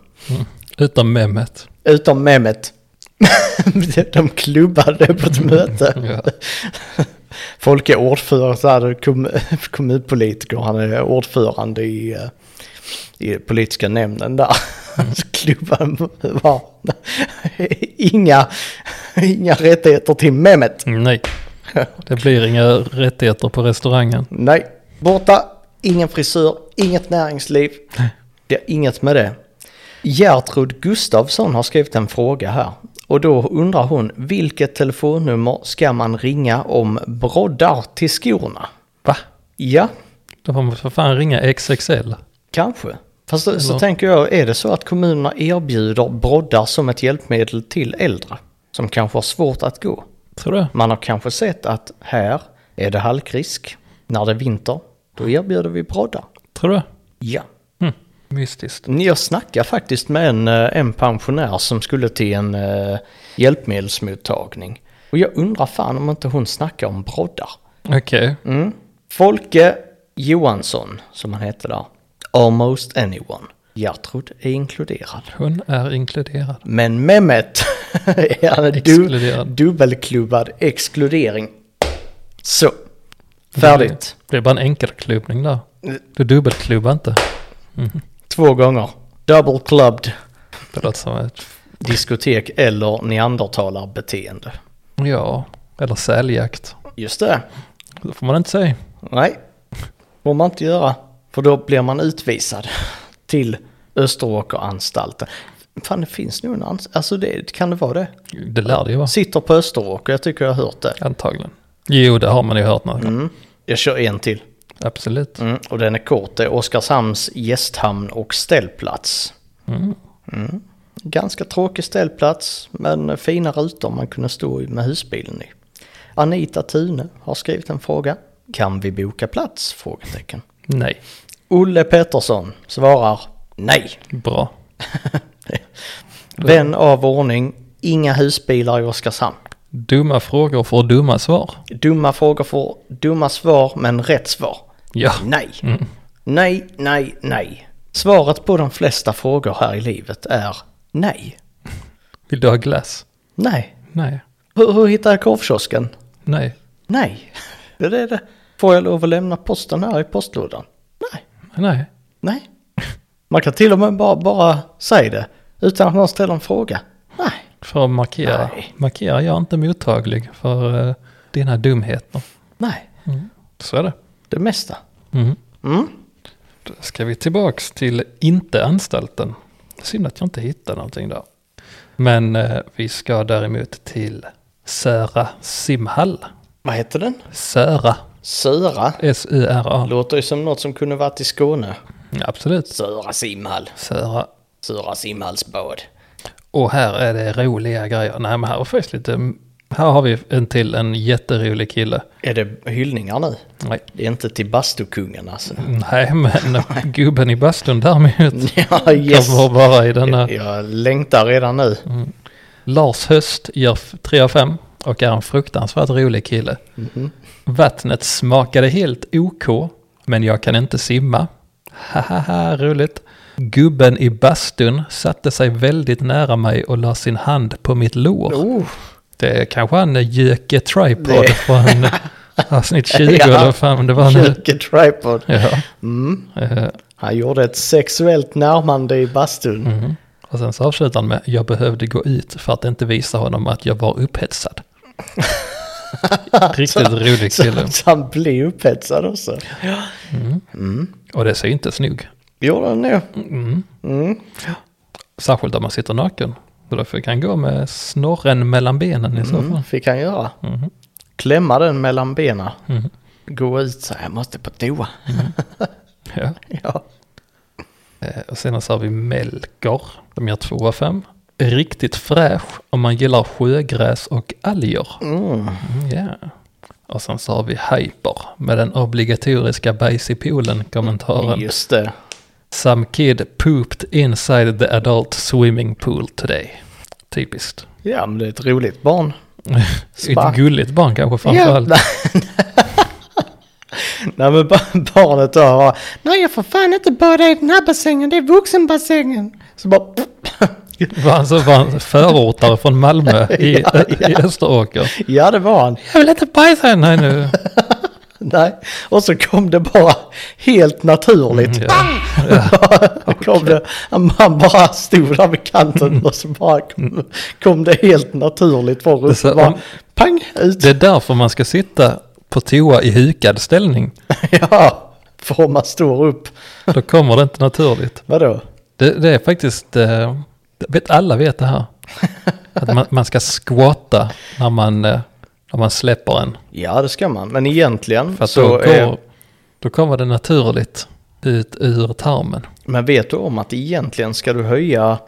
Utom Mehmet. Utom Mehmet. De klubbade på ett möte. Ja. Folk är ordförande, kom, kommunpolitiker, han är ordförande i, eh, i politiska nämnden där. Så Klubban var inga, inga rättigheter till Mehmet. Nej. Det blir inga rättigheter på restaurangen. Nej, borta, ingen frisör, inget näringsliv. Det är inget med det. Gertrud Gustafsson har skrivit en fråga här. Och då undrar hon, vilket telefonnummer ska man ringa om broddar till skorna? Va? Ja, Då får man för fan ringa XXL. kanske. Fast så, så tänker jag, är det så att kommunerna erbjuder broddar som ett hjälpmedel till äldre? Som kanske har svårt att gå. Tror du? Man har kanske sett att här är det halkrisk. När det är vinter, då erbjuder vi broddar. Tror du? Ja. Mystiskt. Jag snackade faktiskt med en, eh, en pensionär som skulle till en uh, hjälpmedelsmottagning. Och jag undrar fan om inte hon snackar om broddar. Okej. Mm. Folke Johansson, som han hette där. Almost anyone. Gertrud är inkluderad. Hon är inkluderad. Men Mehmet är han du, dubbelklubbad exkludering. Så. Färdigt. Det blir bara en enkelklubbning där. Du dubbelklubbar inte. Två gånger. Double clubbed. Det låter som ett... Diskotek eller neandertalarbeteende. Ja, eller säljakt. Just det. Det får man inte säga. Nej, får man inte göra. För då blir man utvisad till Österåkeranstalten. Fan, det finns nog en anstalt. Alltså, det, kan det vara det? Det lär det ju vara. Sitter på Österåker, jag tycker jag har hört det. Antagligen. Jo, det har man ju hört någon gång. Mm. Jag kör en till. Absolut. Mm. Och den är kort. Det är Oskarshamns gästhamn och ställplats. Mm. Mm. Ganska tråkig ställplats, men fina rutor man kunde stå med husbilen i. Anita Tune har skrivit en fråga. Kan vi boka plats? Frågetecken. Nej. Olle Pettersson svarar nej. Bra. Vän av ordning, inga husbilar i Oskarshamn. Dumma frågor får dumma svar. Dumma frågor får dumma svar, men rätt svar. Ja. Nej. Mm. Nej, nej, nej. Svaret på de flesta frågor här i livet är nej. Vill du ha glass? Nej. Nej. Hur, hur hittar jag korvkiosken? Nej. Nej. Det är det. Får jag lov att lämna posten här i postlådan? Nej. Nej. Nej. Man kan till och med bara, bara säga det utan att någon ställer en fråga. Nej. För att markera. Nej. Markera, jag är inte mottaglig för uh, dina dumheter. Nej. Så är det. Det mesta. Mm. Mm. Då ska vi tillbaks till inte anstalten. Synd att jag inte hittar någonting där. Men eh, vi ska däremot till Söra simhall. Vad heter den? Söra. Söra. S-U-R-A. Låter ju som något som kunde varit i Skåne. Absolut. Söra simhall. Söra. Söra simhallsbad. Och här är det roliga grejer. Nej men här var faktiskt lite... Här har vi en till, en jätterolig kille. Är det hyllningar nu? Nej, Det är inte till bastukungen alltså. nej men gubben i bastun däremot. Ja, yes. Kommer vara i denna. Jag längtar redan nu. Lars Höst gör 3 av 5 och är en fruktansvärt rolig kille. Mhm. Vattnet smakade helt OK, men jag kan inte simma. Hahaha, roligt. Gubben i bastun satte sig väldigt nära mig och la sin hand på mitt lår. Oh, Det är kanske han eh, Jöke Tripod Det- från avsnitt 20 Ja. eller fan det var nu. Jöke Tripod. Ja. Mm. eh, Han gjorde ett sexuellt närmande i bastun. mhm. Och sen så avslutar han med jag behövde gå ut för att inte visa honom att jag var upphetsad. Riktigt rolig kille. Så, han blev upphetsad också. Mm. Mm. Och det ser inte snygg. Gjorde han nog. Mm. Mm. Särskilt om man sitter naken. Så då fick han gå med snorren mellan benen i så fall. Mm, fick han göra. Mhm. Klämma den mellan benen. Mhm. Gå ut så jag måste på toa. Ja. Ja. Eh, Och sen så har vi Melker. De ger 2 av 5. Riktigt fräsch om man gillar sjögräs och alger. Mm. Mm, Ja. Och sen så har vi Hyper med den obligatoriska bajs i poolen kommentaren. Just det. Some kid pooped inside the adult swimming pool today. Typiskt. Ja, men det är ett roligt barn. Ett gulligt barn kanske framförallt. Ja. Nej men ba- barnet då nej jag får fan inte bada i den här bassängen, det är vuxenbassängen. Så bara, Var han så var han förortare från Malmö i, Ja, ja. i Österåker. ja det var han. Jag vill inte bajsa här nej nu. Nej, och så kom det bara helt naturligt. Mm, ja. kom det, han bara stod där vid kanten och så bara kom, kom det helt naturligt för Det är så- upp. Bara, pang ut. Det är därför man ska sitta på toa i hukad ställning. Ja, för om man står upp. Då kommer det inte naturligt. Vadå? Det, det är faktiskt, eh, vet, alla vet det här. Att man, man ska squatta när man, eh, när man släpper en. Ja, det ska man. Men egentligen För så då, är... går, då kommer det naturligt ut ur tarmen. Men vet du om att egentligen ska du höja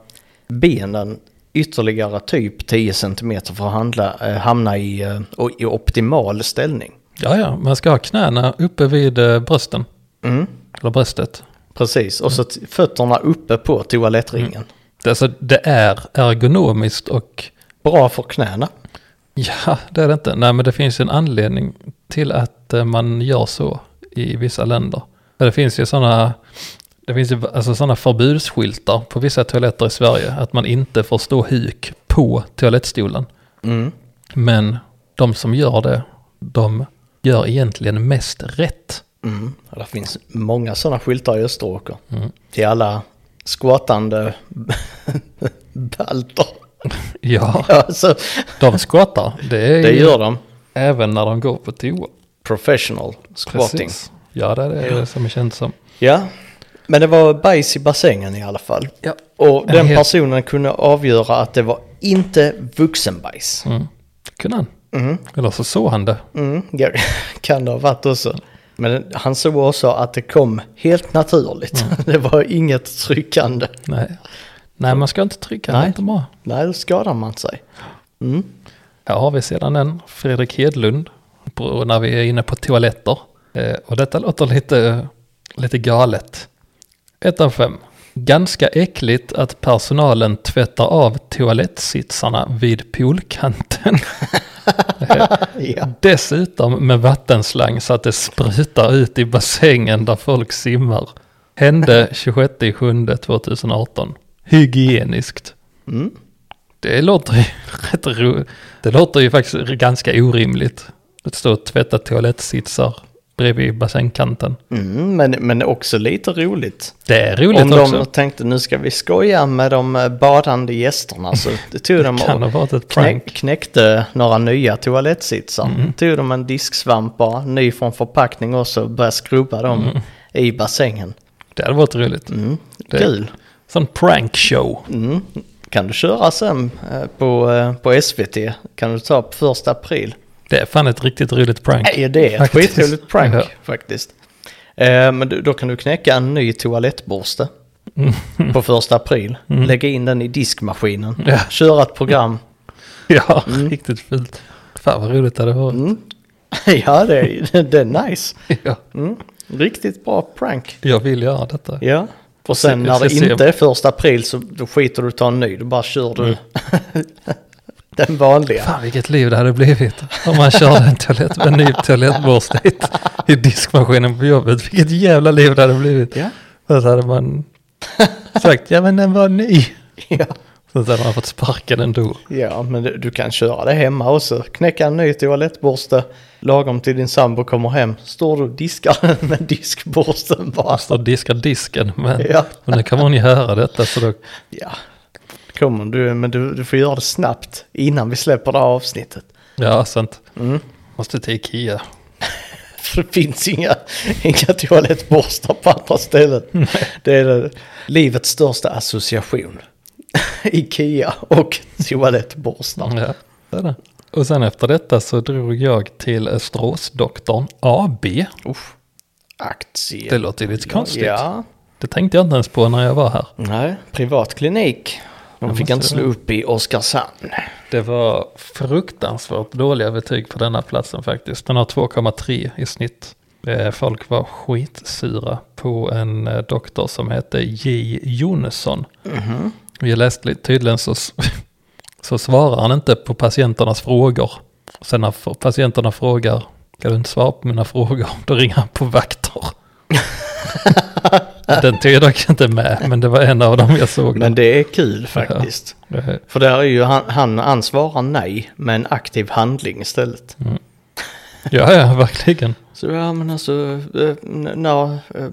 benen ytterligare typ 10 cm för att handla, eh, hamna i, eh, i optimal ställning? Ja, ja, man ska ha knäna uppe vid eh, brösten. Mm, Eller bröstet. precis. Och så fötterna uppe på toalettringen. Det, alltså, det är ergonomiskt och Bra för knäna. Ja, det är det inte. Nej, men det finns en anledning till att eh, man gör så i vissa länder. Det finns ju sådana det finns ju alltså sådana förbudsskyltar på vissa toaletter i Sverige att man inte får stå huk på toalettstolen. Mm. Men de som gör det, de gör egentligen mest rätt. Mm. Och Det finns många sådana skyltar i Österåker. Mm. Till alla squattande balter. Ja, Ja, så de skottar. Det är det gör de. även när de går på toa. Professional squatting. Precis. Ja, det är det Ja. som är känt som. Ja, men det var bajs i bassängen i alla fall. Ja. Och En den hel- personen kunde avgöra att det var inte vuxenbajs. Mm. Kunde han. Mm. Eller så såg han det. Mm, ja, kan det ha varit också. Men han såg också att det kom helt naturligt. Mm. Det var inget tryckande. Nej. Nej, man ska inte trycka. Nej. inte bra. Nej, då skadar man sig. Mm. Här har vi sedan en, Fredrik Hedlund, på, när vi är inne på toaletter. Eh, och detta låter lite, lite galet. Ett av fem. Ganska äckligt att personalen tvättar av toalettsitsarna vid poolkanten. Ja. Dessutom med vattenslang så att det sprutar ut i bassängen där folk simmar. Hände 26.7.2018. Hygieniskt. Mm. Det låter ju rätt ro... Det låter ju faktiskt ganska orimligt. Att stå och tvätta toalettsitsar bredvid bassängkanten. Mm, men, men också lite roligt. Det är roligt Om också. de tänkte nu ska vi skoja med de eh, badande gästerna så det tog de och knä, knäckte några nya toalettsitsar. Mm. Tog de en disksvamp bara, ny från förpackning också och började skrubba dem Mm. i bassängen. Det hade varit roligt. Mm. Kul. Sån prank show. Mm. Kan du köra sen eh, på, eh, på SVT? Kan du ta på första april? Det är fan ett riktigt roligt prank. Nej, det är ett skitroligt prank Ja. faktiskt. Eh, men då kan du knäcka en ny toalettborste Mm. på första april. Lägga in den i diskmaskinen. Ja. Köra ett program. Ja, riktigt fult. Fan vad roligt det hade varit. Mm. ja, det är, det är nice. Ja, Mm. Riktigt bra prank. jag vill göra detta. Ja. Och sen Se- när det inte är första april så då skiter du i att ta en ny. Då bara kör du den vanliga. Fan vilket liv det hade blivit. Om man körde en, toalett, en ny toalettborste i- i diskmaskinen på jobbet. Vilket jävla liv det hade blivit. Ja. Så hade man sagt, ja men den var ny. Ja. Så hade man fått sparken ändå. Ja, men du, du kan köra det hemma också. Knäcka en ny toalettborste lagom till din sambo kommer hem. Står du och diskar med diskborsten bara. Man står och diskar disken. Men, Ja. men nu kan hon ju höra detta så då, Ja, kommer du, men du, du får göra det snabbt innan vi släpper det här avsnittet. ja sant. Mm. Måste till Ikea. För det finns inga, inga toalettborstar på andra ställen. Det är det, livets största association. Ikea och toalettborstar. Ja, det är det. Och sen efter detta så drog jag till Österåsdoktorn AB. Uff. Aktier. Det låter lite konstigt. Ja. Det tänkte jag inte ens på när jag var här. Nej, privat klinik. De Ja, fick inte slå upp i Oskarshamn. Det var fruktansvärt dåliga betyg på denna platsen faktiskt. Den har 2,3 i snitt. Eh, Folk var skitsura på en eh, doktor som hette J. Jonesson. Jag läste lite tydligen så, så svarar han inte på patienternas frågor. Sen när patienterna frågar, kan du inte svara på mina frågor? Då ringer han på vakter. Den tog jag dock inte med, men det var en av dem jag såg. Men det är kul faktiskt. Eh, För där är ju han, han ansvarar nej med en aktiv handling istället. Ja, ja, verkligen. Så ja men alltså, eh, när eh,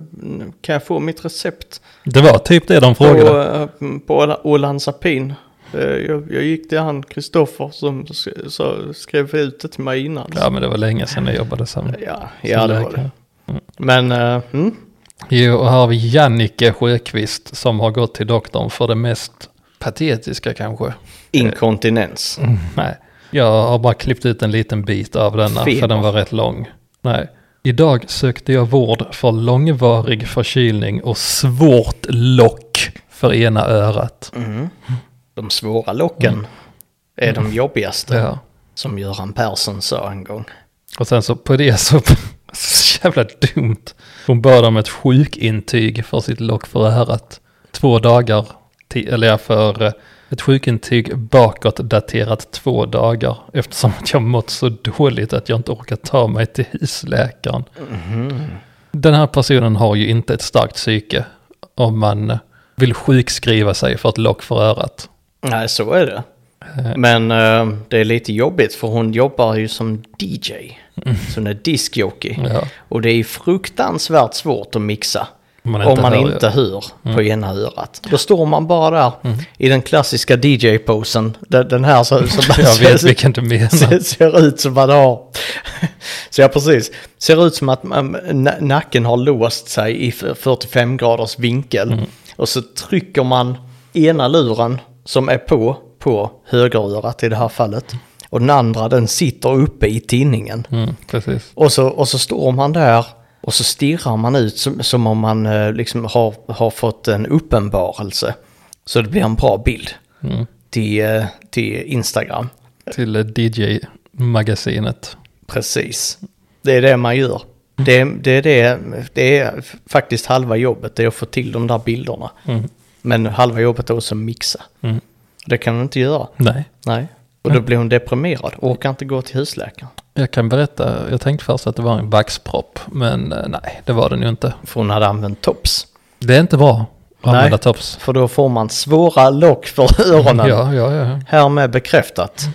kan jag få mitt recept Det var typ det de på, frågade. eh, på Ola- Olanzapin? Jag, jag gick till han Kristoffer som skrev ut det till mig innan. Ja, men det var länge sedan jag jobbade som, Ja, som ja det var läkare. det. Men, uh, mm, Jo, och här har vi Jannike Sjöqvist som har gått till doktorn för det mest patetiska kanske. inkontinens. Nej, jag har bara klippt ut en liten bit av denna Feber. för den var rätt lång. Nej. Idag sökte jag vård för långvarig förkylning och svårt lock för ena örat. Mm. De svåra locken är de jobbigaste. Ja. Som Göran Persson sa en gång. Och sen så på det så, så jävla dumt. Hon bad om ett sjukintyg för sitt lock för örat. Två dagar, ti- eller för eh, ett sjukintyg bakåt daterat två dagar. Eftersom att jag mått så dåligt att jag inte orkar ta mig till husläkaren. Den här personen har ju inte ett starkt psyke om man vill sjukskriva sig för ett lock för örat. Nej, så är det. Eh, Men eh, det är lite jobbigt för hon jobbar ju som DJ. Så hon är diskjockey. Mm. Ja, Och det är fruktansvärt svårt att mixa. Om man om man hör- Mm. inte hör på ena örat. Då står man bara där i den klassiska DJ-posen. Den, den här så, som Jag vet vilken du menar. ser, ser ut som man har. Så ja, precis. Ser ut som att man, na- nacken har låst sig i f- 45 graders vinkel. Mm. Och så trycker man ena luren som är på, på högerörat i det här fallet. Och den andra den sitter uppe i tinningen. Mm, precis. Och så, och så står man där och så stirrar man ut som, som om man eh, liksom har, har fått en uppenbarelse. Så det blir en bra bild Mm. till, eh, till Instagram. Till eh, DJ-magasinet. Precis. Det är det man gör. Det, det, är det, det är faktiskt halva jobbet, det är att få till de där bilderna. Mm. Men halva jobbet är också att mixa. Mm. Det kan hon inte göra. Nej, Nej. Och då blir hon deprimerad och orkar inte gå till husläkaren. jag kan berätta. Jag tänkte först att det var en vaxpropp, men eh, nej, det var den ju inte. För hon hade använt tops. Det är inte bra att Nej. använda tops. För då får man svåra lock för öronen. Ja, ja, ja. Härmed bekräftat.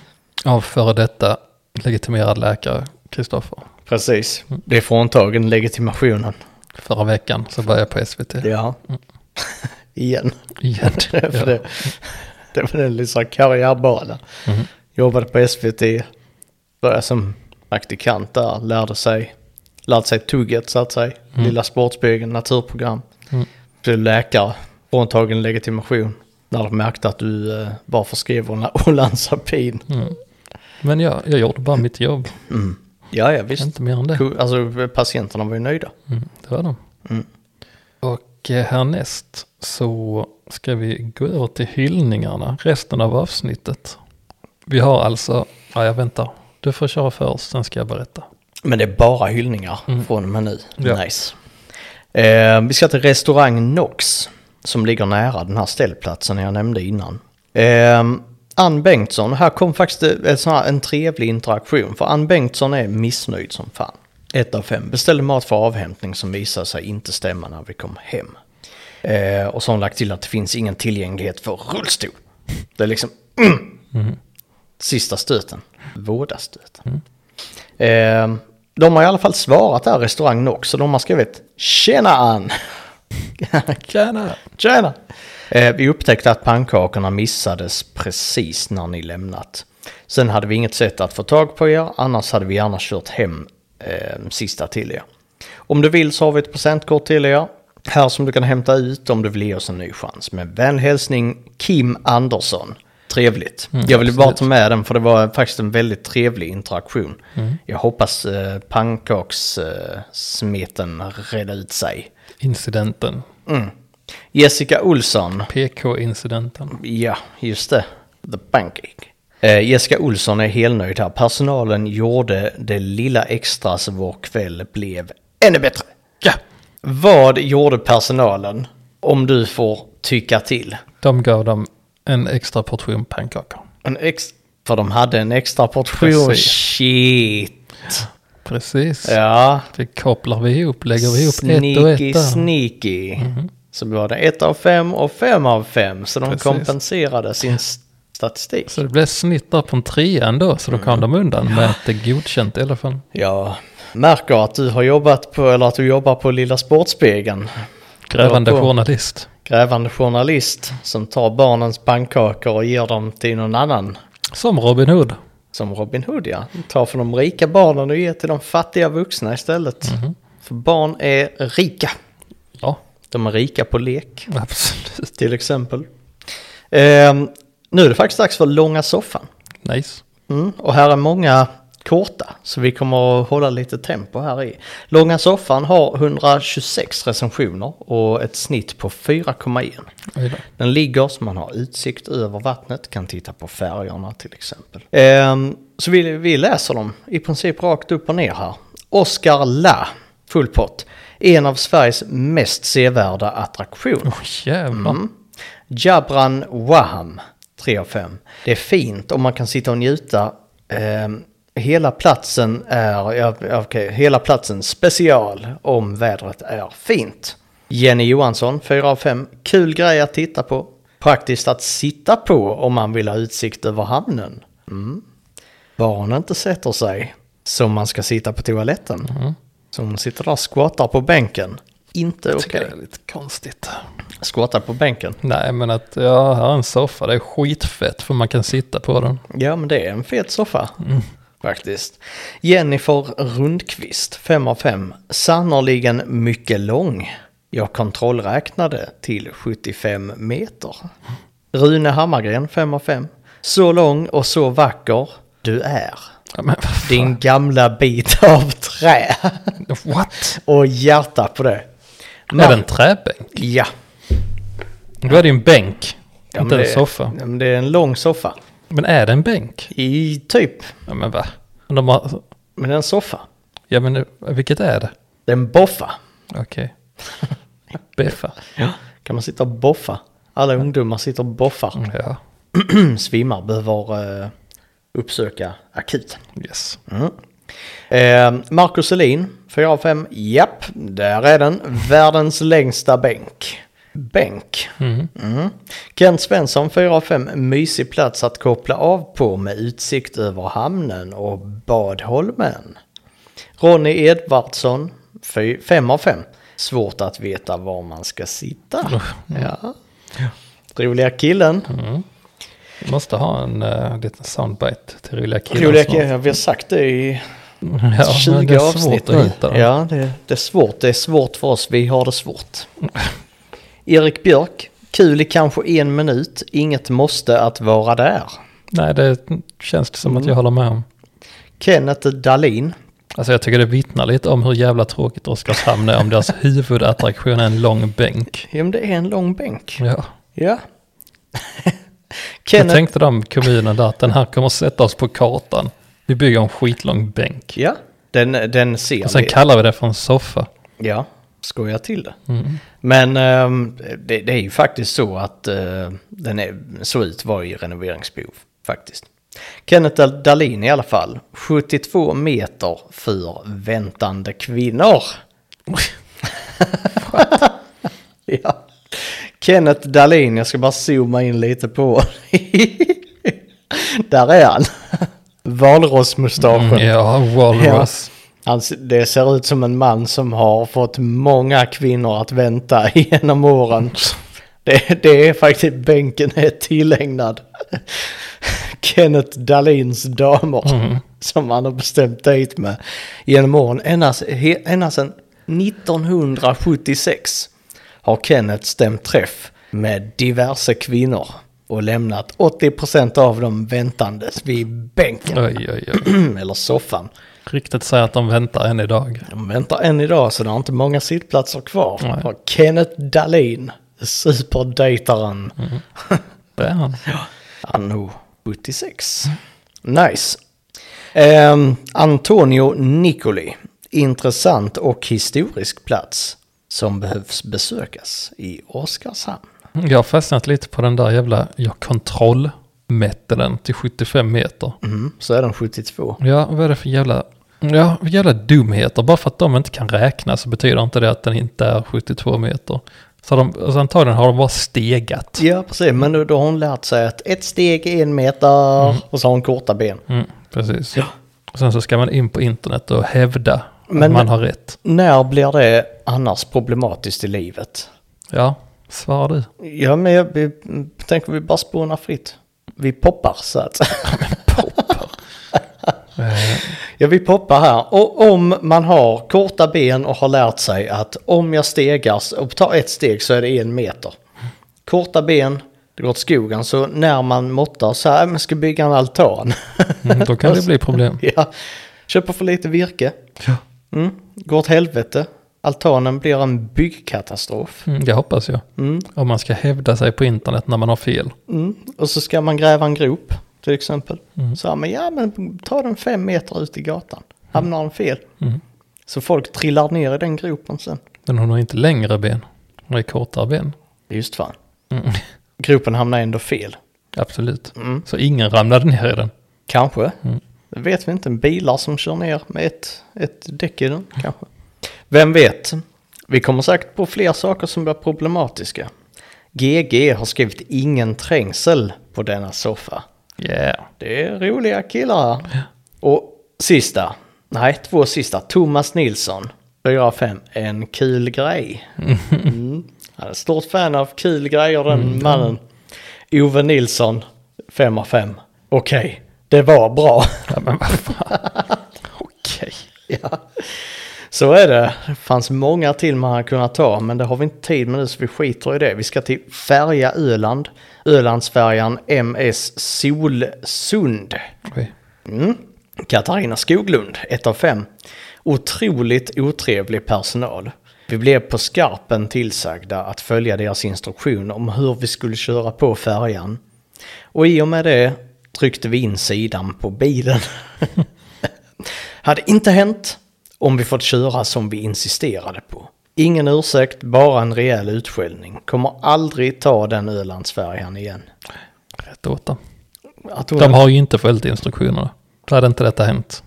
Av före detta legitimerad läkare, Kristoffer. Precis. Det är fråntagen legitimationen. Förra veckan så var jag på SVT. Ja. Igen. Igen. För Ja. det, det var den liksom karriärbanan. Mhm. Jobbade på SVT. Började som praktikant där. Lärde sig. Lärde sig tugget så att säga. Lilla Sportspegeln, naturprogram. Mm. Blev läkare. Fråntagen legitimation. När de märkte att du eh, bara förskrev Ola- Olanzapin. Mm. Men ja, jag gjorde bara mitt jobb. Mm. Ja, ja visst. Inte mer än det. Alltså patienterna var ju nöjda. Mm, det var de. Mm. Och eh, härnäst så ska vi gå över till hyllningarna, resten av avsnittet. Vi har alltså, ja jag väntar, du får köra först, sen ska jag berätta. Men det är bara hyllningar Mm. från och med nu. Ja. Nice. Eh, vi ska till restaurang Nox som ligger nära den här ställplatsen jag nämnde innan. Eh, Ann Bengtsson, här kom faktiskt en, sån här, en trevlig interaktion för Ann Bengtsson är missnöjd som fan. Ett av fem. Beställde mat för avhämtning som visade sig inte stämma när vi kom hem. Eh, och så har hon lagt till att det finns ingen tillgänglighet för rullstol. Det är liksom Mm. Sista stöten. Vårdastöten. Eh, de har i alla fall svarat där restaurang Nox så de har skrivit Tjena Ann! Tjena! Tjena! Eh, vi upptäckte att pannkakorna missades precis när ni lämnat. Sen hade vi inget sätt att få tag på er, annars hade vi gärna kört hem eh, sista till er. Om du vill så har vi ett presentkort till er. här som du kan hämta ut om du vill ge oss en ny chans. Med vän hälsning Kim Andersson. Trevligt. Mm, jag ville bara ta med den för det var faktiskt en väldigt trevlig interaktion. Mm. Jag hoppas eh, pannkakssmeten eh, redde ut sig. Incidenten. Mm. Jessica Olsson. PK-incidenten. Ja, just det. The Pancake. Eh, Jessica Olsson är helnöjd här. Personalen gjorde det lilla extra så vår kväll blev ännu bättre. Ja! Vad gjorde personalen? Om du får tycka till. De gav dem en extra portion pannkakor. En ex för de hade en extra portion. Precis. Shit. Precis. Ja. Det kopplar vi ihop, lägger vi ihop ett och Sneaky, ett där. sneaky. Så var det ett av fem och fem av fem. Så de Precis. kompenserade sin statistik. Så det blev snitt där på en trea ändå, så då kom de undan med ett godkänt i alla fall. Jag märker att du har jobbat på, eller att du jobbar på Lilla Sportspegeln. Grävande Ja, journalist. Grävande journalist som tar barnens pannkakor och ger dem till någon annan. Som Robin Hood. Som Robin Hood ja. Tar från de rika barnen och ger till de fattiga vuxna istället. För barn är rika. Ja, De är rika på lek absolut. till exempel. Ehm, nu är det faktiskt dags för långa soffan. Nice. Mm, och här är många korta, så vi kommer att hålla lite tempo här i. Långa soffan har 126 recensioner och ett snitt på 4,1. Oj då. Den ligger så man har utsikt över vattnet, kan titta på färgerna till exempel. Ehm, så vi, vi läser dem i princip rakt upp och ner här. Oscar La, full pott, en av Sveriges mest sevärda attraktioner. Oh, jävlar. Mm. Jabran Waham, 3 av 5. Det är fint och man kan sitta och njuta. Ehm, hela platsen är, ja, okej, hela platsen special om vädret är fint. Jenny Johansson, 4 av 5. Kul grej att titta på. Praktiskt att sitta på om man vill ha utsikt över hamnen. Mm. Barn inte sätter sig som man ska sitta på toaletten. Mm. Hon sitter där och skvattar på bänken. Inte Jag okej. tycker det är lite konstigt. Skvattar på bänken. Nej, men att ja, här är en soffa, det är skitfett för man kan sitta på den. Ja, men det är en fet soffa. Faktiskt. Jennifer Rundqvist, 5 av 5. Sannoliken mycket lång. Jag kontrollräknade till 75 meter. Rune Hammargren, 5 av 5. Så lång och så vacker du är. Ja. Din gamla bit av trä. What? Och hjärta på det. Är det en träbänk? Ja. Då är det ju en bänk, ja inte en det, soffa. ja, men det är en lång soffa. Men är det en bänk? I typ. Ja, men va? Men De har, Men en soffa. ja, men vilket är det? Det är en boffa. Okej. Beffa. Ja. Kan man sitta och boffa? Alla ungdomar sitter och boffar. Ja, Svimmar behöver eh, uppsöka akuten. yes. Mm. Eh, Marcus Selin, 4 av 5. Japp, där är den. Världens längsta bänk. Bänk. Mm. Mm. Kent Svensson, 4 av 5. Mysig plats att koppla av på med utsikt över hamnen och Badholmen. Ronny Edvardsson, 5 av 5. Svårt att veta var man ska sitta. Ja. Roliga killen. Mm. Vi måste ha en uh, liten soundbite till roliga killar Roliga killen, vi har sagt det i Ja, men 20 det avsnitt nu. Ja, det, det är svårt. Det är svårt för oss. Vi har det svårt. Erik Björk, kul i kanske en minut. Inget måste att vara där. Nej, det känns det som Mm. att jag håller med om. Kenneth Dahlin. Alltså jag tycker det vittnar lite om hur jävla tråkigt Oskarshamn är om deras huvudattraktion är en lång bänk. Ja, men det är en lång bänk. Ja. Ja. Jag Kenneth, tänkte de kommunen där att den här kommer sätta oss på kartan. Vi bygger en skitlång bänk. ja, den, den ser Och sen vi. kallar vi det för en soffa. Ja, skojar till det. Mm. Men ehm, det, det är ju faktiskt så att eh, den är, så ut var i renoveringsbehov faktiskt. Kenneth Dahlin i alla fall. 72 meter för väntande kvinnor. ja. Kenneth Dahlin, jag ska bara zooma in lite på. Där är han. Valrossmustaschen. Mm, ja, Walrus. Han, det ser ut som en man som har fått många kvinnor att vänta genom åren. Det, det är faktiskt, bänken är tillägnad Kenneth Dahlins damer Mm. som han har bestämt dejt med genom åren. Ända sedan 1976 har Kenneth stämt träff med diverse kvinnor och lämnat 80% av dem väntandes vid bänken Oj, oj, oj. eller soffan. Riktigt säger att de väntar än idag. De väntar än idag så det har inte många sittplatser kvar. Nej. Kenneth Dahlin, superdejtaren, Det är han. anno 76. Nice. Ehm, Antonio Nicoli, intressant och historisk plats som behövs besökas i Oskarshamn. Jag har fastnat lite på den där jävla, jag kontrollmätte den till 75 meter. Mm, så är den 72. Ja, vad är det för jävla, ja, jävla dumheter. Bara för att de inte kan räkna så betyder inte det att den inte är 72 meter. Så de, alltså antagligen har de bara stegat. Ja, precis. Men då, då har hon lärt sig att ett steg är en meter och så har hon korta ben. Mm, precis. Ja. Och sen så ska man in på internet och hävda Men- att man har rätt. När blir det annars problematiskt i livet? Ja, svara du. Ja, men jag, vi, tänker vi bara spånar fritt. Vi poppar så att Eh, Ja, vi poppar här. Och om man har korta ben och har lärt sig att om jag stegar och tar ett steg så är det en meter. Korta ben, det går åt skogen. Så när man måttar så här, man ska bygga en altan. mm, då kan det bli problem. ja, köper för lite virke. Ja. Mm, går åt helvete. Altanen blir en byggkatastrof. Mm, det hoppas jag. Mm, Om man ska hävda sig på internet när man har fel. mm. Och så ska man gräva en grop till exempel. Mm. Så här, men ja, men ta den fem meter ut i gatan. Hamnar den fel. Mm. Så folk trillar ner i den gropen sen. Men hon har inte längre ben. Hon har kortare ben. Just fan. Mm. Gropen hamnar ändå fel. Absolut. Mm. Så ingen ramlade ner i den. Kanske. Det vet vi inte. Bilar som kör ner med ett, ett däck i den. Kanske. Vem vet? Vi kommer säkert på fler saker som blir problematiska. GG har skrivit ingen trängsel på denna soffa. Yeah. Det är roliga killar här. Och sista. Nej, två sista. Thomas Nilsson. 4-5. En kul grej. Mm. Han är stort fan av kul grejer den mannen. Ove Nilsson. 5 av 5. Okej, det var bra. Ja, men vad fan. Okej. ja. Så är det. Det fanns många till man hade kunnat ta, men det har vi inte tid med nu så vi skiter i det. Vi ska till Färja Öland. Ölandsfärjan MS Solsund. Mm. Katarina Skoglund, 1 av 5. Otroligt otrevlig personal. Vi blev på skarpen tillsagda att följa deras instruktion om hur vi skulle köra på färjan. Och i och med det tryckte vi in sidan på bilen. Hade inte hänt om vi fått köra som vi insisterade på. Ingen ursäkt, bara en rejäl utskällning. Kommer aldrig ta den Ölandsfärjan igen. Rätt åt dem. De har ju inte följt instruktionerna. Då hade inte detta hänt.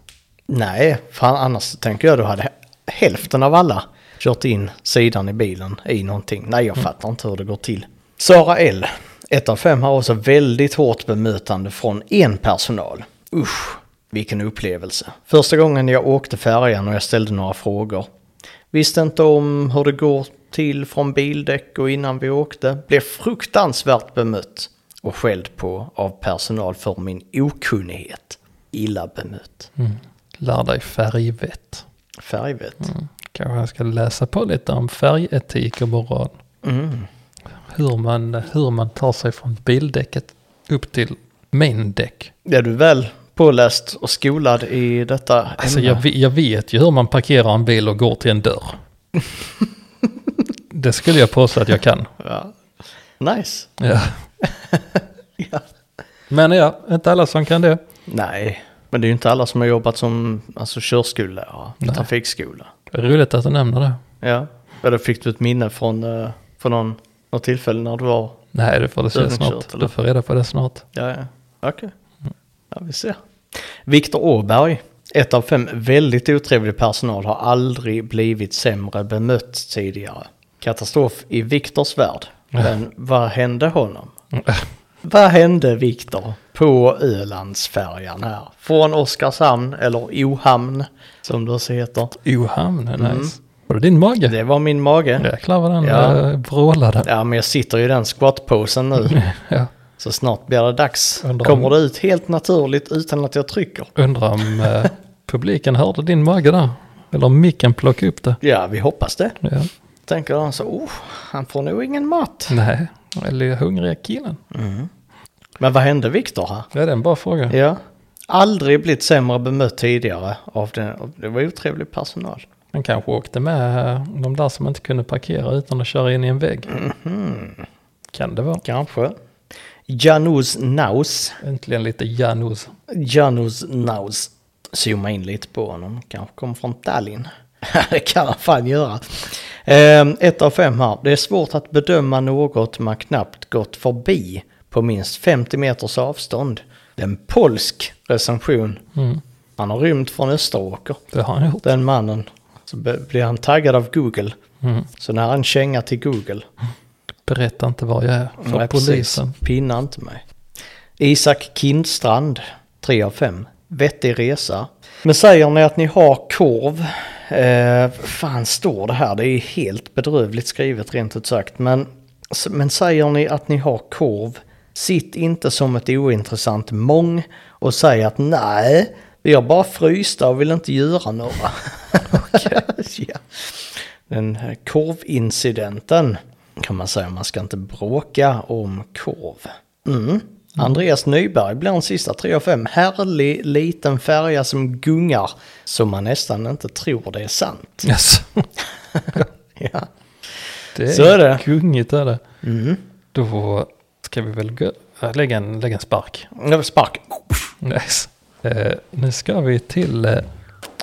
Nej, fan annars tänker jag då hade hälften av alla kört in sidan i bilen i någonting. Nej, jag fattar inte hur det går till. Sara L. 1 av 5 har också väldigt hårt bemötande från en personal. Usch, vilken upplevelse. Första gången jag åkte färjan och jag ställde några frågor. Visste inte om hur det går till från bildäck och innan vi åkte. Blev fruktansvärt bemött och skälld på av personal för min okunnighet. Illa bemött. Mm. Lär dig färgvett. Färgvett. Mm. Kanske jag ska läsa på lite om färgetik och moral. Mm. Hur man, hur man tar sig från bildäcket upp till main deck. Är du väl påläst och skolad i detta Alltså jag, jag vet ju hur man parkerar en bil och går till en dörr. det skulle jag påstå att jag kan. Ja. Nice. Ja. Ja. Men ja, inte alla som kan det. Nej, men det är ju inte alla som har jobbat som alltså, körskollärare, Nej. trafikskola. Roligt att du nämner det. Ja, eller fick du ett minne från, uh, från någon, något tillfälle när du var... Nej, du får det se snart. eller? Du får reda på det snart. Ja, ja. Okej. Ja, vi ser. Viktor Åberg, ett av fem väldigt otrevlig personal, har aldrig blivit sämre bemött tidigare. Katastrof i Viktors värld. Men vad hände honom? Vad hände Viktor på Ölandsfärjan här? Från Oskarshamn, eller Ohamn som det också heter. Ohamn, nice. Mm. Var det din mage? Det var min mage. Jäklar vad den Ja. ja. vrålade. Ja, men jag sitter i den squatposen nu. Ja. Så snart blir det dags. Undrar om- Kommer det ut helt naturligt utan att jag trycker? Undrar om eh, publiken hörde din mage där. Eller om micken plockade upp det. Ja, vi hoppas det. Ja. Tänker han så, oh, han får nog ingen mat. Nej, eller hungriga killen. Men vad hände Viktor här? Ja, det är en bra fråga. Ja. Aldrig blivit sämre bemött tidigare av den. Det var otrevlig personal. Han kanske åkte med eh, de där som inte kunde parkera utan att köra in i en vägg. Kan det vara. Kanske. Janus Naus. Äntligen lite Janus. Janus Naus. Zooma in lite på honom. Kanske kommer från Tallinn. det kan han fan göra. Ehm, ett av fem här. Det är svårt att bedöma något man knappt gått förbi på minst 50 meters avstånd. Det är en polsk recension. Mm, Han har rymt från Österåker. det har han gjort. Den mannen. Så blir han taggad av Google. Mm. Så när han känga till Google. Berätta inte var jag är för Nej, precis. polisen. Pinna inte mig. Isak Kindstrand, 3 av 5. Vettig resa. Men säger ni att ni har korv? Eh, fan står det här? Det är helt bedrövligt skrivet rent ut sagt. Men, men säger ni att ni har korv? Sitt inte som ett ointressant mång och säg att nej, vi har bara frysta och vill inte göra några. ja. Den här korvincidenten kan man säga, man ska inte bråka om korv. Mm. Andreas Nyberg blir en sista 3 av 5. Härlig liten färja som gungar så man nästan inte tror det är sant. Yes. Ja. Det är, Så är det. gungigt är det. Mm. Då ska vi väl gå, äh, lägga, en, lägga en spark. Det var spark. Nice. Eh, nu ska vi till eh,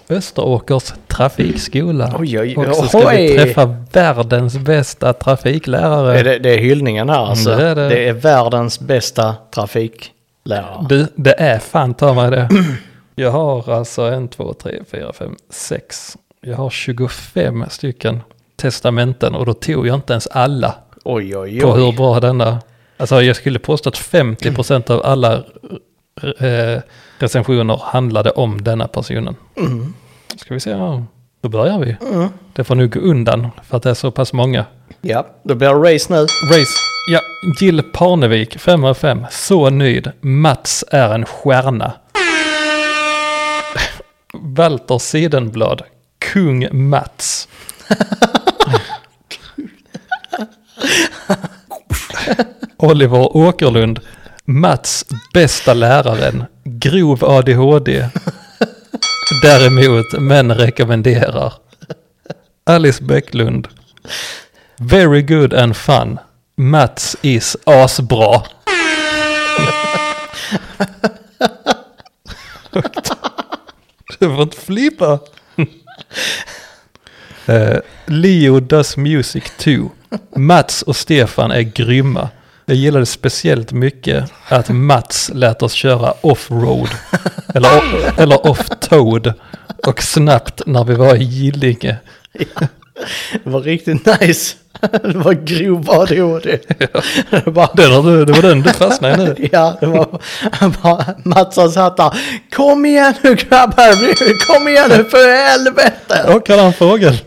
Österåkers trafikskola. Oj, oj, Och så ska vi oj. träffa världens bästa trafiklärare. Är det, det är hyllningen här alltså. Mm, det är det. det är världens bästa trafiklärare. Du, det är fan ta mig det. Jag har alltså en, två, tre, fyra, fem, sex. Jag har 25 stycken testamenten och då tog jag inte ens alla Oj, oj, på hur oj. bra denna. Alltså jag skulle påstå att 50% av alla eh, recensioner handlade om denna personen. Mm. Ska vi se här. Då börjar vi. Mm. Det får nu gå undan för att det är så pass många. Ja, då blir det race nu. Race. Ja, Jill Parnevik, 5 av 5. Så nöjd. Mats är en stjärna. Walter Sidenblad. Kung Mats. Oliver Åkerlund. Mats bästa läraren. Grov ADHD. Däremot, men rekommenderar. Alice Bäcklund. Very good and fun. Mats is asbra. du får inte flippa. Eh, Leo does music too. Mats och Stefan är grymma. Jag gillade speciellt mycket att Mats lät oss köra off-road. Eller, eller off-toad. Och snabbt när vi var i Gillinge. Det var riktigt nice. Det var grov ADHD. Det var, Den har du, det var den du fastnade i nu. ja, det var bara Mats som satt där. Kom igen nu grabbar, kom igen nu för helvete. Och kallar han fågel.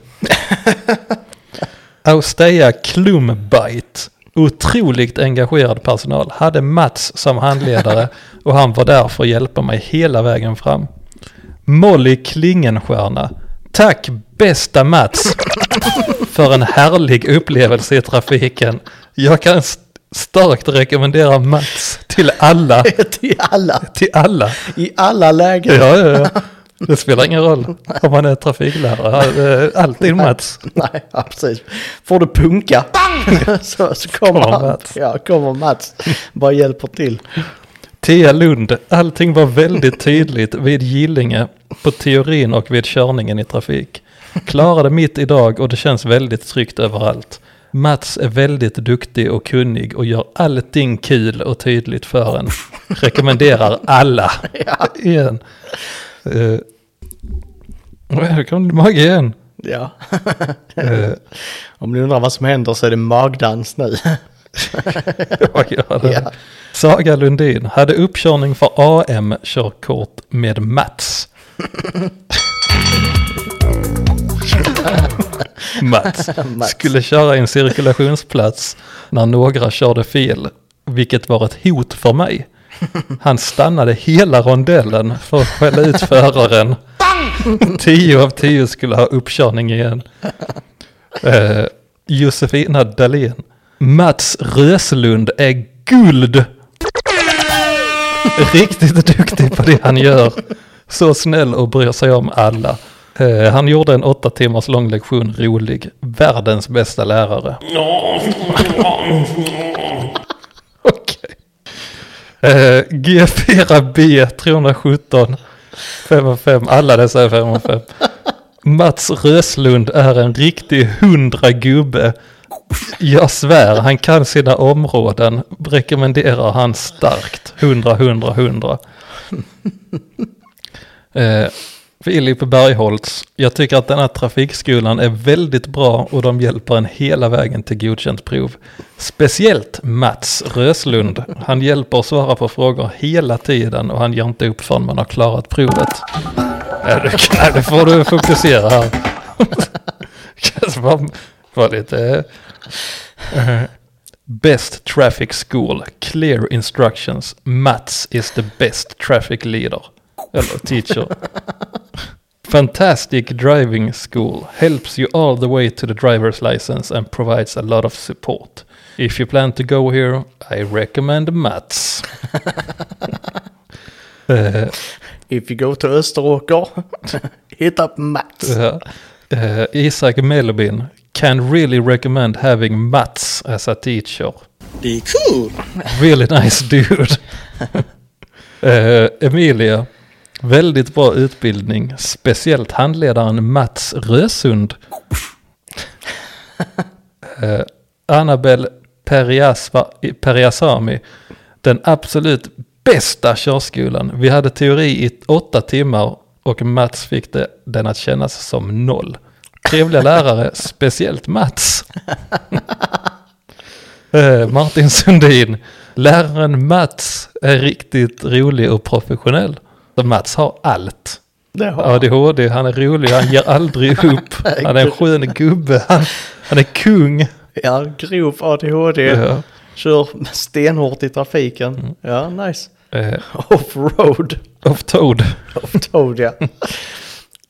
Austea Klumbite. Otroligt engagerad personal. Hade Mats som handledare och han var där för att hjälpa mig hela vägen fram. Molly Klingenstierna. Tack bästa Mats för en härlig upplevelse i trafiken. Jag kan st- starkt rekommendera Mats till alla. Till alla, Till alla. i alla lägen. Ja, ja, ja. Det spelar ingen roll om man är trafiklärare. Alltid Mats. Nej, ja, precis. Får du punka så, så kommer Kommer. Mats. Ja, kommer Mats. Bara hjälper till. Tia Lund, allting var väldigt tydligt vid Gillinge på teorin och vid körningen i trafik. Klarade mitt idag och det känns väldigt tryggt överallt. Mats är väldigt duktig och kunnig och gör allting kul och tydligt för en. Rekommenderar alla. Igen. Uh, här kom mage igen. Ja. Eh, Om ni undrar vad som händer så är det magdans nu. vad gör det? Ja. Saga Lundin hade uppkörning för AM-körkort med Mats. Mats Mats. skulle köra i en cirkulationsplats när några körde fel, vilket var ett hot för mig. Han stannade hela rondellen för att skälla ut föraren. Tio av tio skulle ha uppkörning igen. Eh, Josefina Dahlén. Mats Röslund är guld! Riktigt duktig på det han gör. Så snäll och bryr sig om alla. Eh, han gjorde en åtta timmars lång lektion rolig. Världens bästa lärare. Eh, G4B 317 5 av 5. Alla dessa är 5 av 5. Mats Röslund är en riktig hundra gubbe. Jag svär, han kan sina områden. Rekommenderar han starkt. 100, 100, 100. Eh, Filip Bergholtz, jag tycker att den här trafikskolan är väldigt bra och de hjälper en hela vägen till godkänt prov. Speciellt Mats Röslund. Han hjälper att svara på frågor hela tiden och han ger inte upp förrän man har klarat provet. Nej, det, det får du fokusera här. var lite... Eh, best traffic school, clear instructions. Mats is the best traffic leader. Eller teacher. Fantastic driving school helps you all the way to the driver's license and provides a lot of support. If you plan to go here, I recommend Mats. Eh, If you go to Österåker, hit up Mats. Ja. Eh, Isak Melbin can really recommend having Mats as a teacher. Är cool. Really nice dude. Eh, Emilia, väldigt bra utbildning, speciellt handledaren Mats Rösund. Eh, Annabel Periasva- Periasami, den absolut bästa körskolan. Vi hade teori i åtta timmar och Mats fick det, den att kännas som noll. Trevliga lärare, speciellt Mats. Eh, Martin Sundin, läraren Mats är riktigt rolig och professionell. Mats har allt. Det har han. ADHD, han är rolig, han ger aldrig upp. Han är en skön gubbe, han, han är kung. Ja, grov ADHD. Ja. Kör stenhårt i trafiken. Ja, nice. Eh, Offroad. off Toad. Off-toad ja.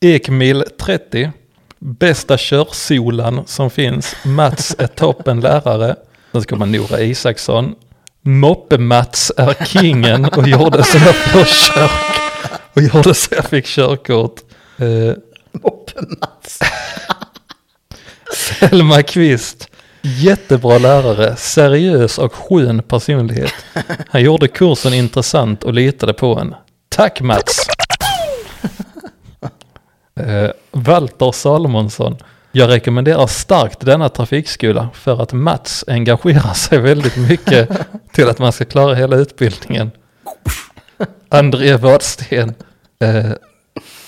Ekmil 30. Bästa körsolan som finns. Mats är toppen lärare. Sen ska man Nora Isaksson. Moppe-Mats är kingen och gjorde fick kör och gjorde så jag fick körkort. Eh, Moppe-Mats. Selma Kvist. Jättebra lärare, seriös och skön personlighet. Han gjorde kursen intressant och litade på en. Tack Mats! Eh, Walter Salomonsson. Jag rekommenderar starkt denna trafikskola för att Mats engagerar sig väldigt mycket till att man ska klara hela utbildningen. André Wadsten. Eh,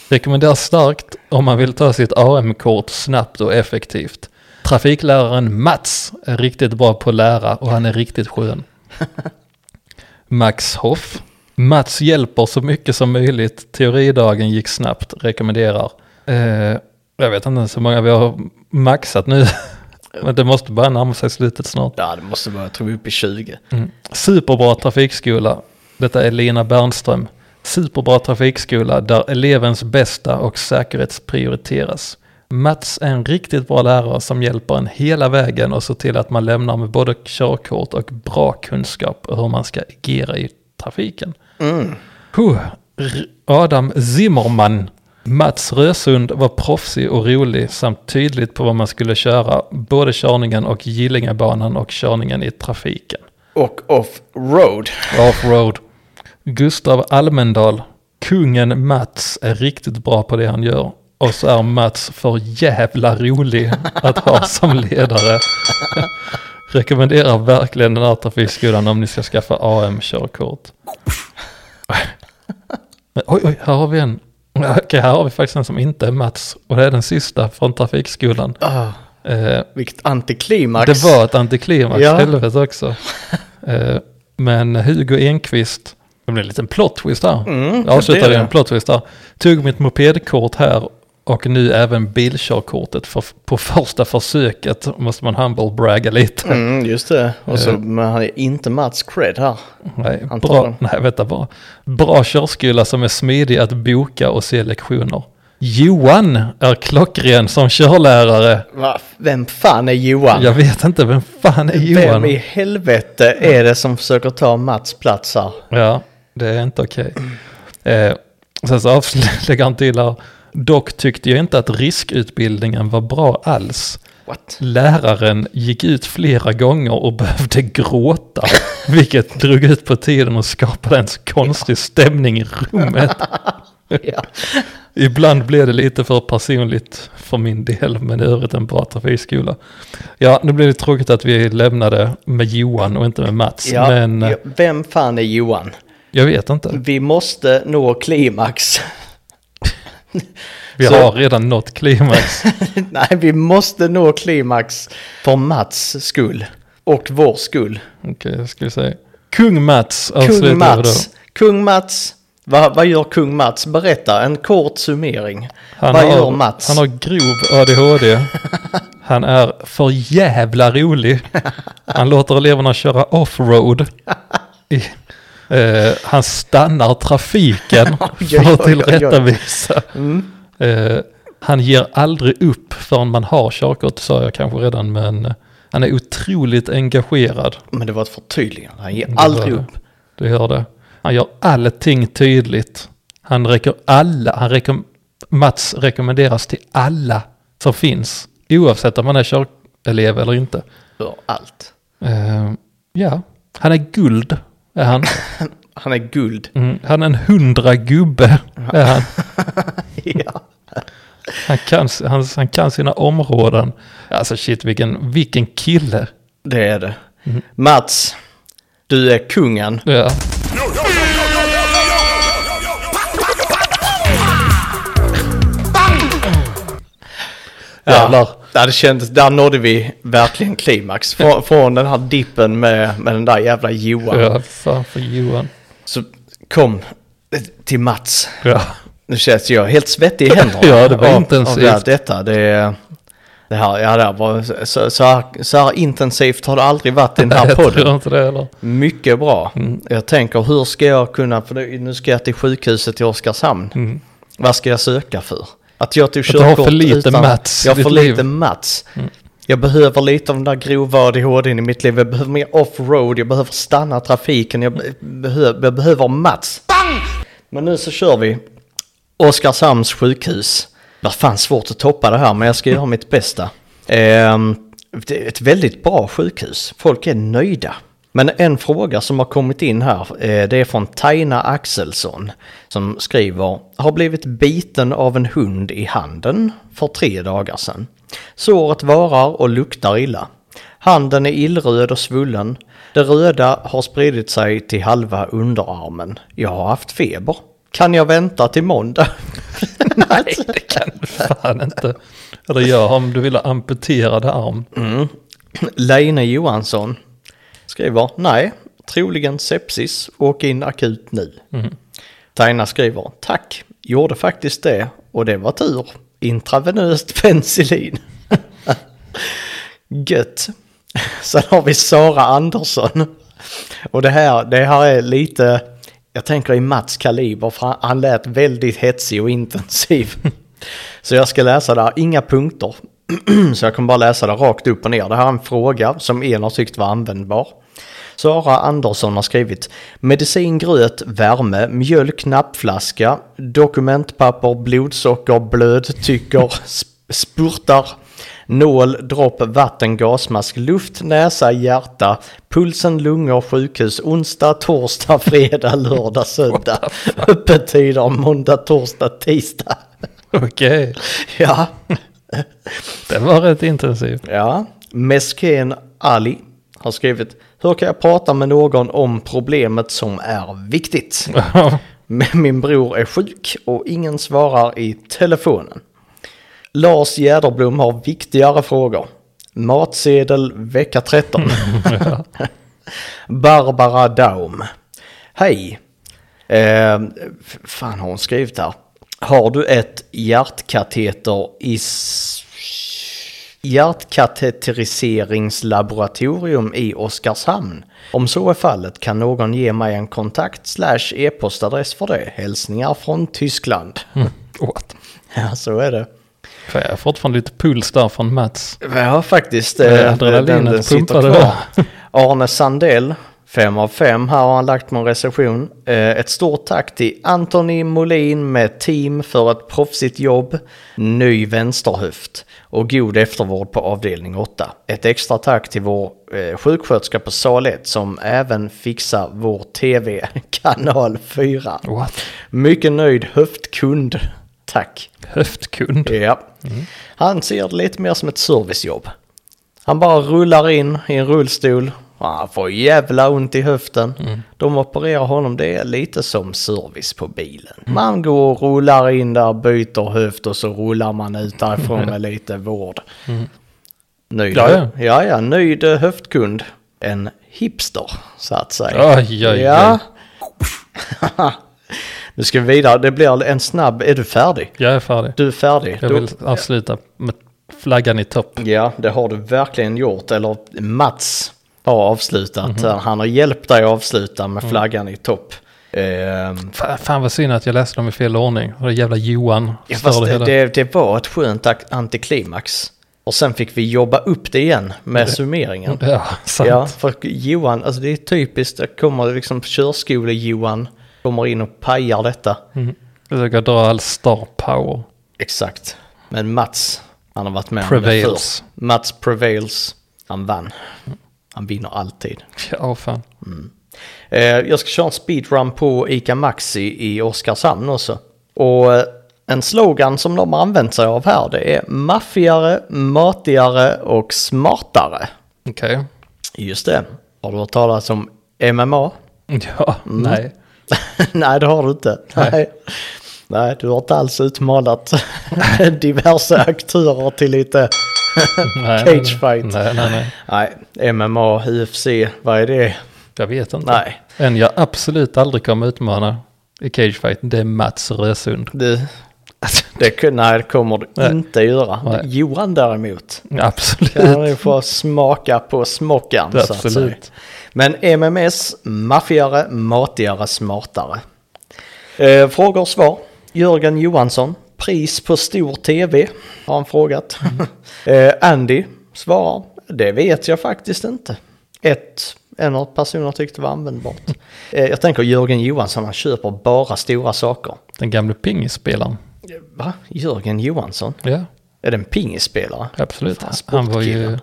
rekommenderar starkt om man vill ta sitt AM-kort snabbt och effektivt. Trafikläraren Mats är riktigt bra på att lära och han är riktigt skön. Max Hoff. Mats hjälper så mycket som möjligt. Teoridagen gick snabbt. Rekommenderar. Eh, jag vet inte så många vi har maxat nu. Men det måste bara närma sig slutet snart. Ja, det måste vara, jag tror vi är uppe i 20. Mm. Superbra trafikskola. Detta är Lina Bernström. Superbra trafikskola där elevens bästa och säkerhet prioriteras. Mats är en riktigt bra lärare som hjälper en hela vägen och ser till att man lämnar med både körkort och bra kunskap om hur man ska agera i trafiken. Mm. Huh. Adam Zimmerman. Mats Rösund var proffsig och rolig samt tydligt på vad man skulle köra, både körningen och Gillingabanan och körningen i trafiken. Och off-road. Offroad. Gustav Almendal. Kungen Mats är riktigt bra på det han gör. Och så är Mats för jävla rolig att ha som ledare. Rekommenderar verkligen den här trafikskolan om ni ska skaffa AM-körkort. Oj, oj, här har vi en. Okej, här har vi faktiskt en som inte är Mats. Och det är den sista från trafikskolan. Ah, Eh, vilket antiklimax. det var ett antiklimax, Ja. helvete också. Eh, men Hugo Enqvist, det blev en liten plot twist här. Mm, Jag är en plot twist där. Tog mitt mopedkort här och nu även bilkörkortet för, på första försöket. Måste man humble bragga lite. Mm, just det. Och så, Eh. men han är inte Mats cred här. Nej, bra, nej, vänta bara. Bra körskola som är smidig att boka och se lektioner. Johan är klockren som körlärare. Va? Vem fan är Johan? Jag vet inte, vem fan är Vem Johan? i helvete är det som försöker ta Mats plats här? Ja, det är inte okej. Eh, sen så avslutar han till här. Dock tyckte jag inte att riskutbildningen var bra alls. What? Läraren gick ut flera gånger och behövde gråta. Vilket drog ut på tiden och skapade en konstig stämning i rummet. Ja. Ibland blev det lite för personligt för min del, men i övrigt en bra trafikskola. Ja, nu blev det tråkigt att vi lämnade med Johan och inte med Mats, Ja, men ja, vem fan är Johan? Jag vet inte. Vi måste nå klimax. Vi Så- har redan nått klimax. Nej, vi måste nå klimax för Mats skull. Och vår skull. Okej, jag skulle säga. Kung Mats avslutar Kung Mats. Kung Mats. Vad, vad gör kung Mats? Berätta en kort summering. Han vad har, gör Mats? Han har grov ADHD. Han är för jävla rolig. Han låter eleverna köra offroad. I- Eh, han stannar trafiken för att tillrättavisa. Mm. Eh, han ger aldrig upp förrän man har körkort, sa jag kanske redan, men han är otroligt engagerad. Men det var ett förtydligande. Han ger Det aldrig var det. upp. Du hör det. Han gör allting tydligt. Han räcker alla, han rekom, Mats rekommenderas till alla som finns. Oavsett om man är körelev eller inte. För allt. Eh, ja, han är guld. Är han. Han är guld. Mm, han är en hundra gubbe. Är han. Ja. Han, kan, han, han kan sina områden. Alltså shit vilken, vilken kille. Det är det. Mm. Mats. Du är kungen. Ja. Jävlar. Ja, det kändes, där nådde vi verkligen klimax. Från, från den här dippen med, med den där jävla Johan. Ja, fan för Johan. Så kom till Mats. Ja. Nu känns jag helt svettig i händerna. Ja, det var av- intensivt. Av det, här- detta, det, det här, ja, det var, så, så, här, så här intensivt har det aldrig varit i den här jag tror podden. inte det heller. Mycket bra. Mm. Jag tänker hur ska jag kunna, för nu ska jag till sjukhuset i Oskarshamn. Mm. Vad ska jag söka för? Att jag tog Att du har körkort för lite utan, Mats Jag har för lite liv. Mats. Mm. Jag behöver lite av den där grova ADHD i mitt liv. Jag behöver mer offroad. Jag behöver stanna trafiken. Jag, be- behöver, jag behöver Mats. Men nu så kör vi Oskarshamns sjukhus. Det är fan svårt att toppa det här men jag ska göra mitt bästa. Ehm, det är ett väldigt bra sjukhus. Folk är nöjda. Men en fråga som har kommit in här, eh, det är från Taina Axelsson som skriver har blivit biten av en hund i handen för tre dagar sedan. Såret varar och luktar illa. Handen är illröd och svullen. Det röda har spridit sig till halva underarmen. Jag har haft feber. Kan jag vänta till måndag? Nej, det kan du fan inte. Eller gör om du vill ha amputerad arm. Mm. Leine Johansson skriver nej, troligen sepsis, åk in akut nu. Mm. Taina skriver tack, gjorde faktiskt det och det var tur. Intravenöst penicillin. Gött. Sen har vi Sara Andersson. Och det här, det här är lite, jag tänker i Mats kaliber för han, lät väldigt hetsig och intensiv. Så jag ska läsa där, inga punkter. Så jag kommer bara läsa det rakt upp och ner. Det här är en fråga som en har tyckt var användbar. Sara Andersson har skrivit medicin, gröt, värme, mjölk, nappflaska, dokumentpapper, blodsocker, blödtycker, sp- spurtar, nål, dropp, vatten, gasmask, luft, näsa, hjärta, pulsen, lungor, sjukhus, onsdag, torsdag, fredag, lördag, söndag, öppettider, måndag, torsdag, tisdag. Okej, Ja, det var rätt intensivt. Ja, Mesken Ali har skrivit Hur kan jag prata med någon om problemet som är viktigt? Men Min bror är sjuk och ingen svarar i telefonen. Lars Jäderblom har viktigare frågor. Matsedel vecka 13. Barbara Daum. Hej. Eh, fan har hon skrivit här? Har du ett hjärtkateter i hjärtkateteriseringslaboratorium i Oskarshamn? Om så är fallet kan någon ge mig en kontakt slash e-postadress för det. Hälsningar från Tyskland. Mm. What? Ja, så är det. Jag har fortfarande lite puls där från Mats. Ja, faktiskt. Eh, adrenalinet pumpade. Arne Sandell, fem av fem. Här har han lagt med en recension. Eh, Ett stort tack till Anthony Molin med team för ett proffsigt jobb, ny vänsterhöft och god eftervård på avdelning 8. Ett extra tack till vår eh, sjuksköterska på sal 1 som även fixar vår tv, kanal 4. What? Mycket nöjd höftkund. Tack. Höftkund. Ja. Han ser det lite mer som ett servicejobb. Han bara rullar in i en rullstol. Han får jävla ont i höften. De opererar honom. Det är lite som service på bilen. Man går och rullar in där, byter höft och så rullar man ut därifrån med lite vård. Nöjd, Ja, ja. ja, ja, nöjd höftkund. En hipster, så att säga. Oj, oj. Ja. nu ska vi vidare. Det blir en snabb. Är du färdig? Jag är färdig. Du är färdig. Jag vill avsluta med flaggan i topp. Ja, det har du verkligen gjort. Eller Mats har avslutat. Mhm. Han har hjälpt dig att avsluta med Mm. flaggan i topp. Ehm, Fan, fan vad synd att jag läste dem i fel ordning. Och det jävla Johan ja, fast det, det, det var ett skönt antiklimax. Och sen fick vi jobba upp det igen med summeringen. Ja, sant. Ja, för Johan, alltså det är typiskt. Det kommer liksom körskole-Johan, kommer in och pajar detta. Mm. Försöka dra all star power. Exakt. Men Mats, han har varit med om det Prevails. förr. Mats prevails. Han vann. Han vinner alltid. Ja, fan. Eh, jag ska köra en speedrun på ICA Maxi i Oskarshamn också. Och eh, en slogan som de har använt sig av här det är maffigare, matigare och smartare. Okej. Just det. Har du hört talas om MMA? Ja, Mm. nej. Nej, det har du inte. Nej. Nej. Nej, du har inte alls utmanat diverse aktörer till lite nej Cage fight. Nej, nej, nej. Nej, MMA, UFC, vad är det? Jag vet inte. Nej, En jag absolut aldrig kommer utmana i cagefight, det är Mats Rösund. det, det, nej, det kommer du Nej. inte göra. Nej. Johan däremot, Absolut. kan du få smaka på smockan så att säga. Absolut. Men MMS, maffigare, matigare, smartare. Eh, frågor och svar. Jörgen Johansson, pris på stor tv, har han frågat. eh, Andy svarar, det vet jag faktiskt inte. Ett, en av personerna tyckte var användbart. eh, jag tänker Jörgen Johansson, han köper bara stora saker. Den gamle pingisspelaren. Va? Jörgen Johansson? Ja, Är det en pingisspelare? absolut. Fan, Han var, ju,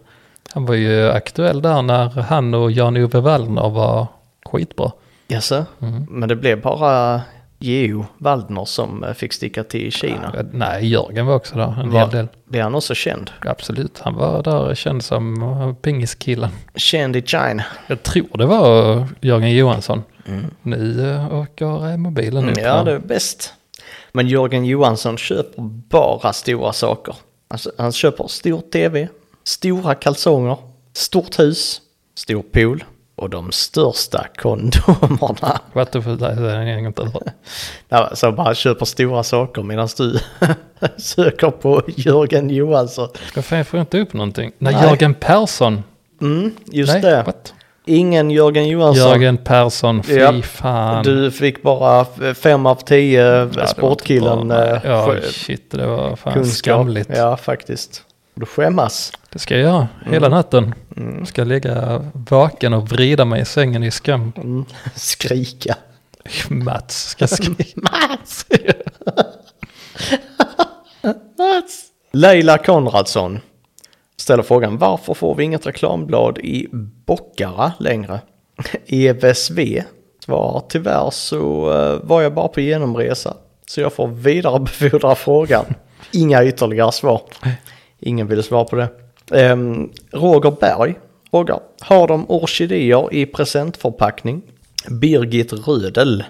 han var ju aktuell där när han och Jan-Ove Wallner var skitbra. Jaså? Men det blev bara Geo Waldner som eh, fick sticka till Kina. Ja, Nej, Jörgen var också där en Var- hel del. Blev han också känd? Absolut, han var där känd som uh, pingiskillen. Känd i China. Jag tror det var Jörgen Johansson. Nu uh, åker mobilen. Mm, ja, här. det är bäst. Men Jörgen Johansson köper bara stora saker. Alltså, han köper stor tv, stora kalsonger, stort hus, stor pool och de största kondomerna. Gång till. Ja, Så bara köper stora saker medan du söker på Jörgen Johansson. Vad fan, jag får inte upp någonting. Nej, Nej. Jörgen Persson. Mm, just Nej, det. what? Ingen Jörgen Johansson. Jörgen Persson, fy Ja, fan. Du fick bara fem av tio Ja, sportkillen inte nej. eh, Ja, shit, det var fan kunskap. skamligt. Ja, faktiskt. Du skämmas. Det ska jag göra hela Mm. natten. Ska ligga vaken och vrida mig i sängen i skam. Mm. Skrika. Mats ska skrika. Mats! Mats! Leila Konradsson ställer frågan varför får vi inget reklamblad i Bockara längre? EVSV svarar tyvärr så eh, var jag bara på genomresa så jag får vidarebefordra frågan. Inga ytterligare svar. Ingen ville svara på det. Ehm, Roger Berg frågar, har de orkidéer i presentförpackning? Birgit Rödel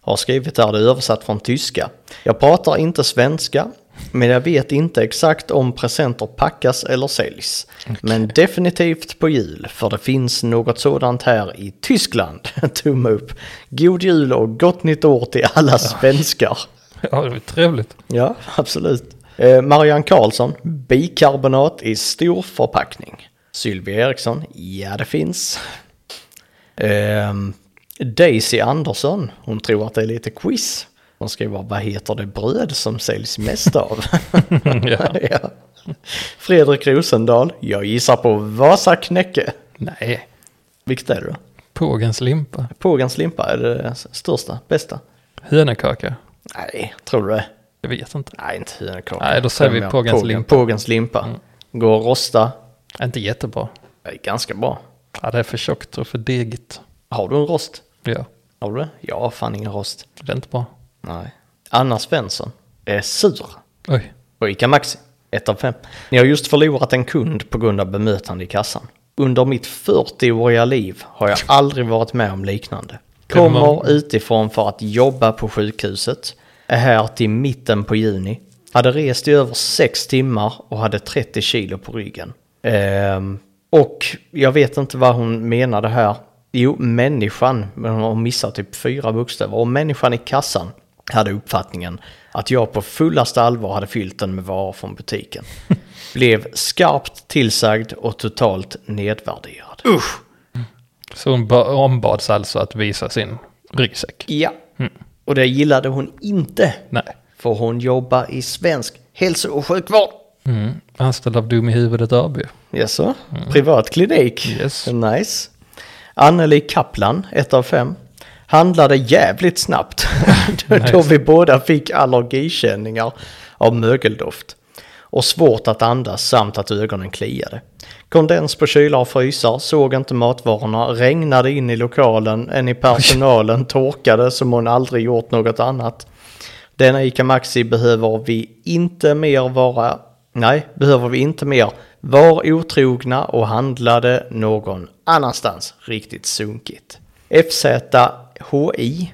har skrivit där, det är översatt från tyska. Jag pratar inte svenska, men jag vet inte exakt om presenter packas eller säljs. Men definitivt på jul, för det finns något sådant här i Tyskland. Tumme upp. God jul och gott nytt år till alla svenskar. Ja, det var trevligt. Ja, absolut. Eh, Marianne Karlsson, bikarbonat i stor förpackning. Sylvia Eriksson, ja det finns. Ehm, Daisy Andersson, hon tror att det är lite quiz. De skriver, vad heter det bröd som säljs mest av? ja. ja. Fredrik Rosendahl, jag gissar på Vasaknäcke. Nej, Vilket är det då? pågens limpa. Pågens limpa är det största, bästa? Hönökaka. Nej, tror du det? Jag vet inte. Nej, inte hönökaka. Nej, då säger vi. Pågens Pågen- limpa. Pågens limpa. Går att rosta. Inte jättebra. Det är ganska bra. Ja, det är för tjockt och för degigt. Har du en rost? Ja, Har du det? Jag har fan ingen rost. det är inte bra. Nej. Anna Svensson är sur Oj, på ICA Maxi. 1 av 5. Ni har just förlorat en kund på grund av bemötande i kassan. Under mitt 40-åriga liv har jag aldrig varit med om liknande. Kommer utifrån för att jobba på sjukhuset. Är här till mitten på juni. Hade rest i över 6 timmar och hade 30 kilo på ryggen. Ehm, och jag vet inte vad hon menade här. Jo, människan, men hon har missat typ fyra bokstäver. Och människan i kassan hade uppfattningen att jag på fullaste allvar hade fyllt den med varor från butiken. Blev skarpt tillsagd och totalt nedvärderad. Usch! så hon ba- ombads alltså att visa sin ryggsäck. Ja, och det gillade hon inte. Nej. För hon jobbar i svensk hälso och sjukvård. Mm. Anställd av Dum i huvudet AB. Jaså? Privat klinik? Yes. Nice. Anneli Kaplan, 1 av 5. Handlade jävligt snabbt. då, då vi båda fick allergikänningar av mögeldoft. Och svårt att andas samt att ögonen kliade. Kondens på kylar och frysar, såg inte matvarorna, regnade in i lokalen, en i personalen torkade som hon aldrig gjort något annat. Denna ICA Maxi behöver vi inte mer vara, nej, behöver vi inte mer. Var otrogna och handlade någon annanstans. Riktigt sunkigt. FZHI.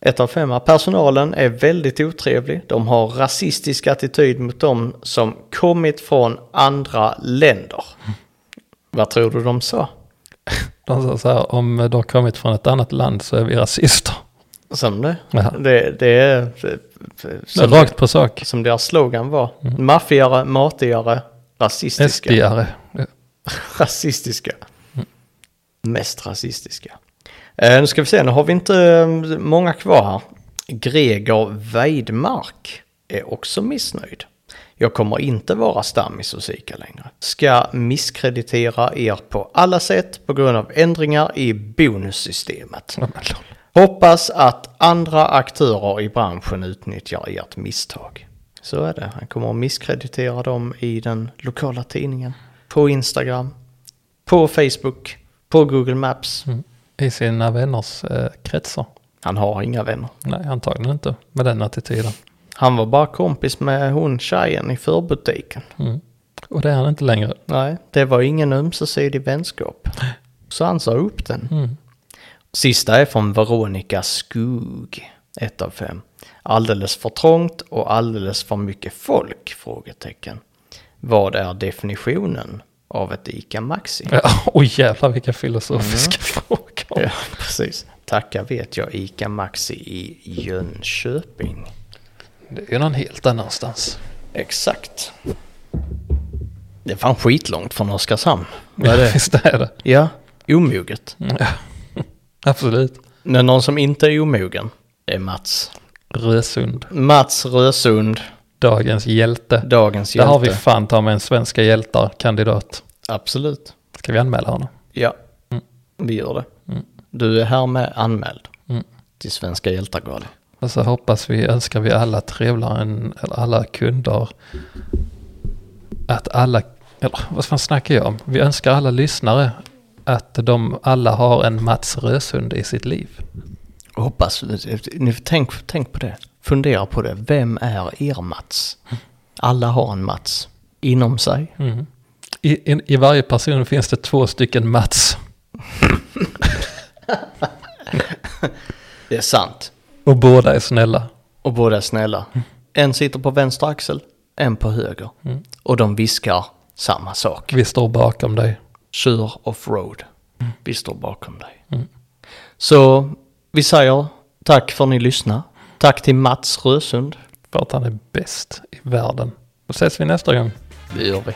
Ett av femma. Personalen är väldigt otrevlig. De har rasistisk attityd mot dem som kommit från andra länder. Vad tror du de sa? De sa så här, om de har kommit från ett annat land så är vi rasister. Som det? Jaha. Det, det är... Som, Rakt på sak. som deras slogan var. Maffigare, matigare, rasistiska. SD-are. Rasistiska. Mest rasistiska. Eh, nu ska vi se, nu har vi inte eh, många kvar här. Greger Weidmark är också missnöjd. Jag kommer inte vara stammis hos ICA längre. Ska misskreditera er på alla sätt på grund av ändringar i bonussystemet. Hoppas att andra aktörer i branschen utnyttjar ert misstag. Så är det. Han kommer att misskreditera dem i den lokala tidningen. På Instagram. På Facebook. På Google Maps. Mm. I sina vänners eh, kretsar. Han har inga vänner. Nej, antagligen inte. Med den attityden. Han var bara kompis med hon tjejen i förbutiken. Mm. Och det är han inte längre. Nej, det var ingen ömsesidig vänskap. Så han sa upp den. Mm. Sista är från Veronica Skog. 1 av 5. Alldeles för trångt och alldeles för mycket folk? Frågetecken. Vad är definitionen av ett ICA Maxi? Ja, oj jävlar vilka filosofiska frågor. Ja, precis. Tacka vet jag ICA Maxi i Jönköping. Det är ju någon helt annanstans. Exakt. Det är fan skitlångt från Oskarshamn. Vad är det? Visst är det. Ja, omoget. Ja. Absolut. Men någon som inte är omogen, det är Mats. Rösund. Mats Rösund, Dagens hjälte. dagens Där hjälte. har vi fan ta med en svenska hjältar-kandidat. Absolut. Ska vi anmäla honom? Ja, Mm. vi gör det. Du är här med anmäld Mm. till Svenska hjältargalan. Och så hoppas vi, önskar vi alla trevlaren, eller alla kunder, att alla, eller vad fan snackar jag om? Vi önskar alla lyssnare att de alla har en Mats Rösund i sitt liv. Hoppas, ni, tänk, tänk på det. Fundera på det. Vem är er Mats? Alla har en Mats inom sig. Mm. I, i, I varje person finns det två stycken Mats. Det är sant. Och båda är snälla. Och båda är snälla. En sitter på vänster axel, en på höger. Mm. Och de viskar samma sak. Vi står bakom dig. Kör offroad. Vi står bakom dig. Mm. Så vi säger tack för att ni lyssnade. Tack till Mats Rösund. För att han är bäst i världen. Då ses vi nästa gång. Det gör vi.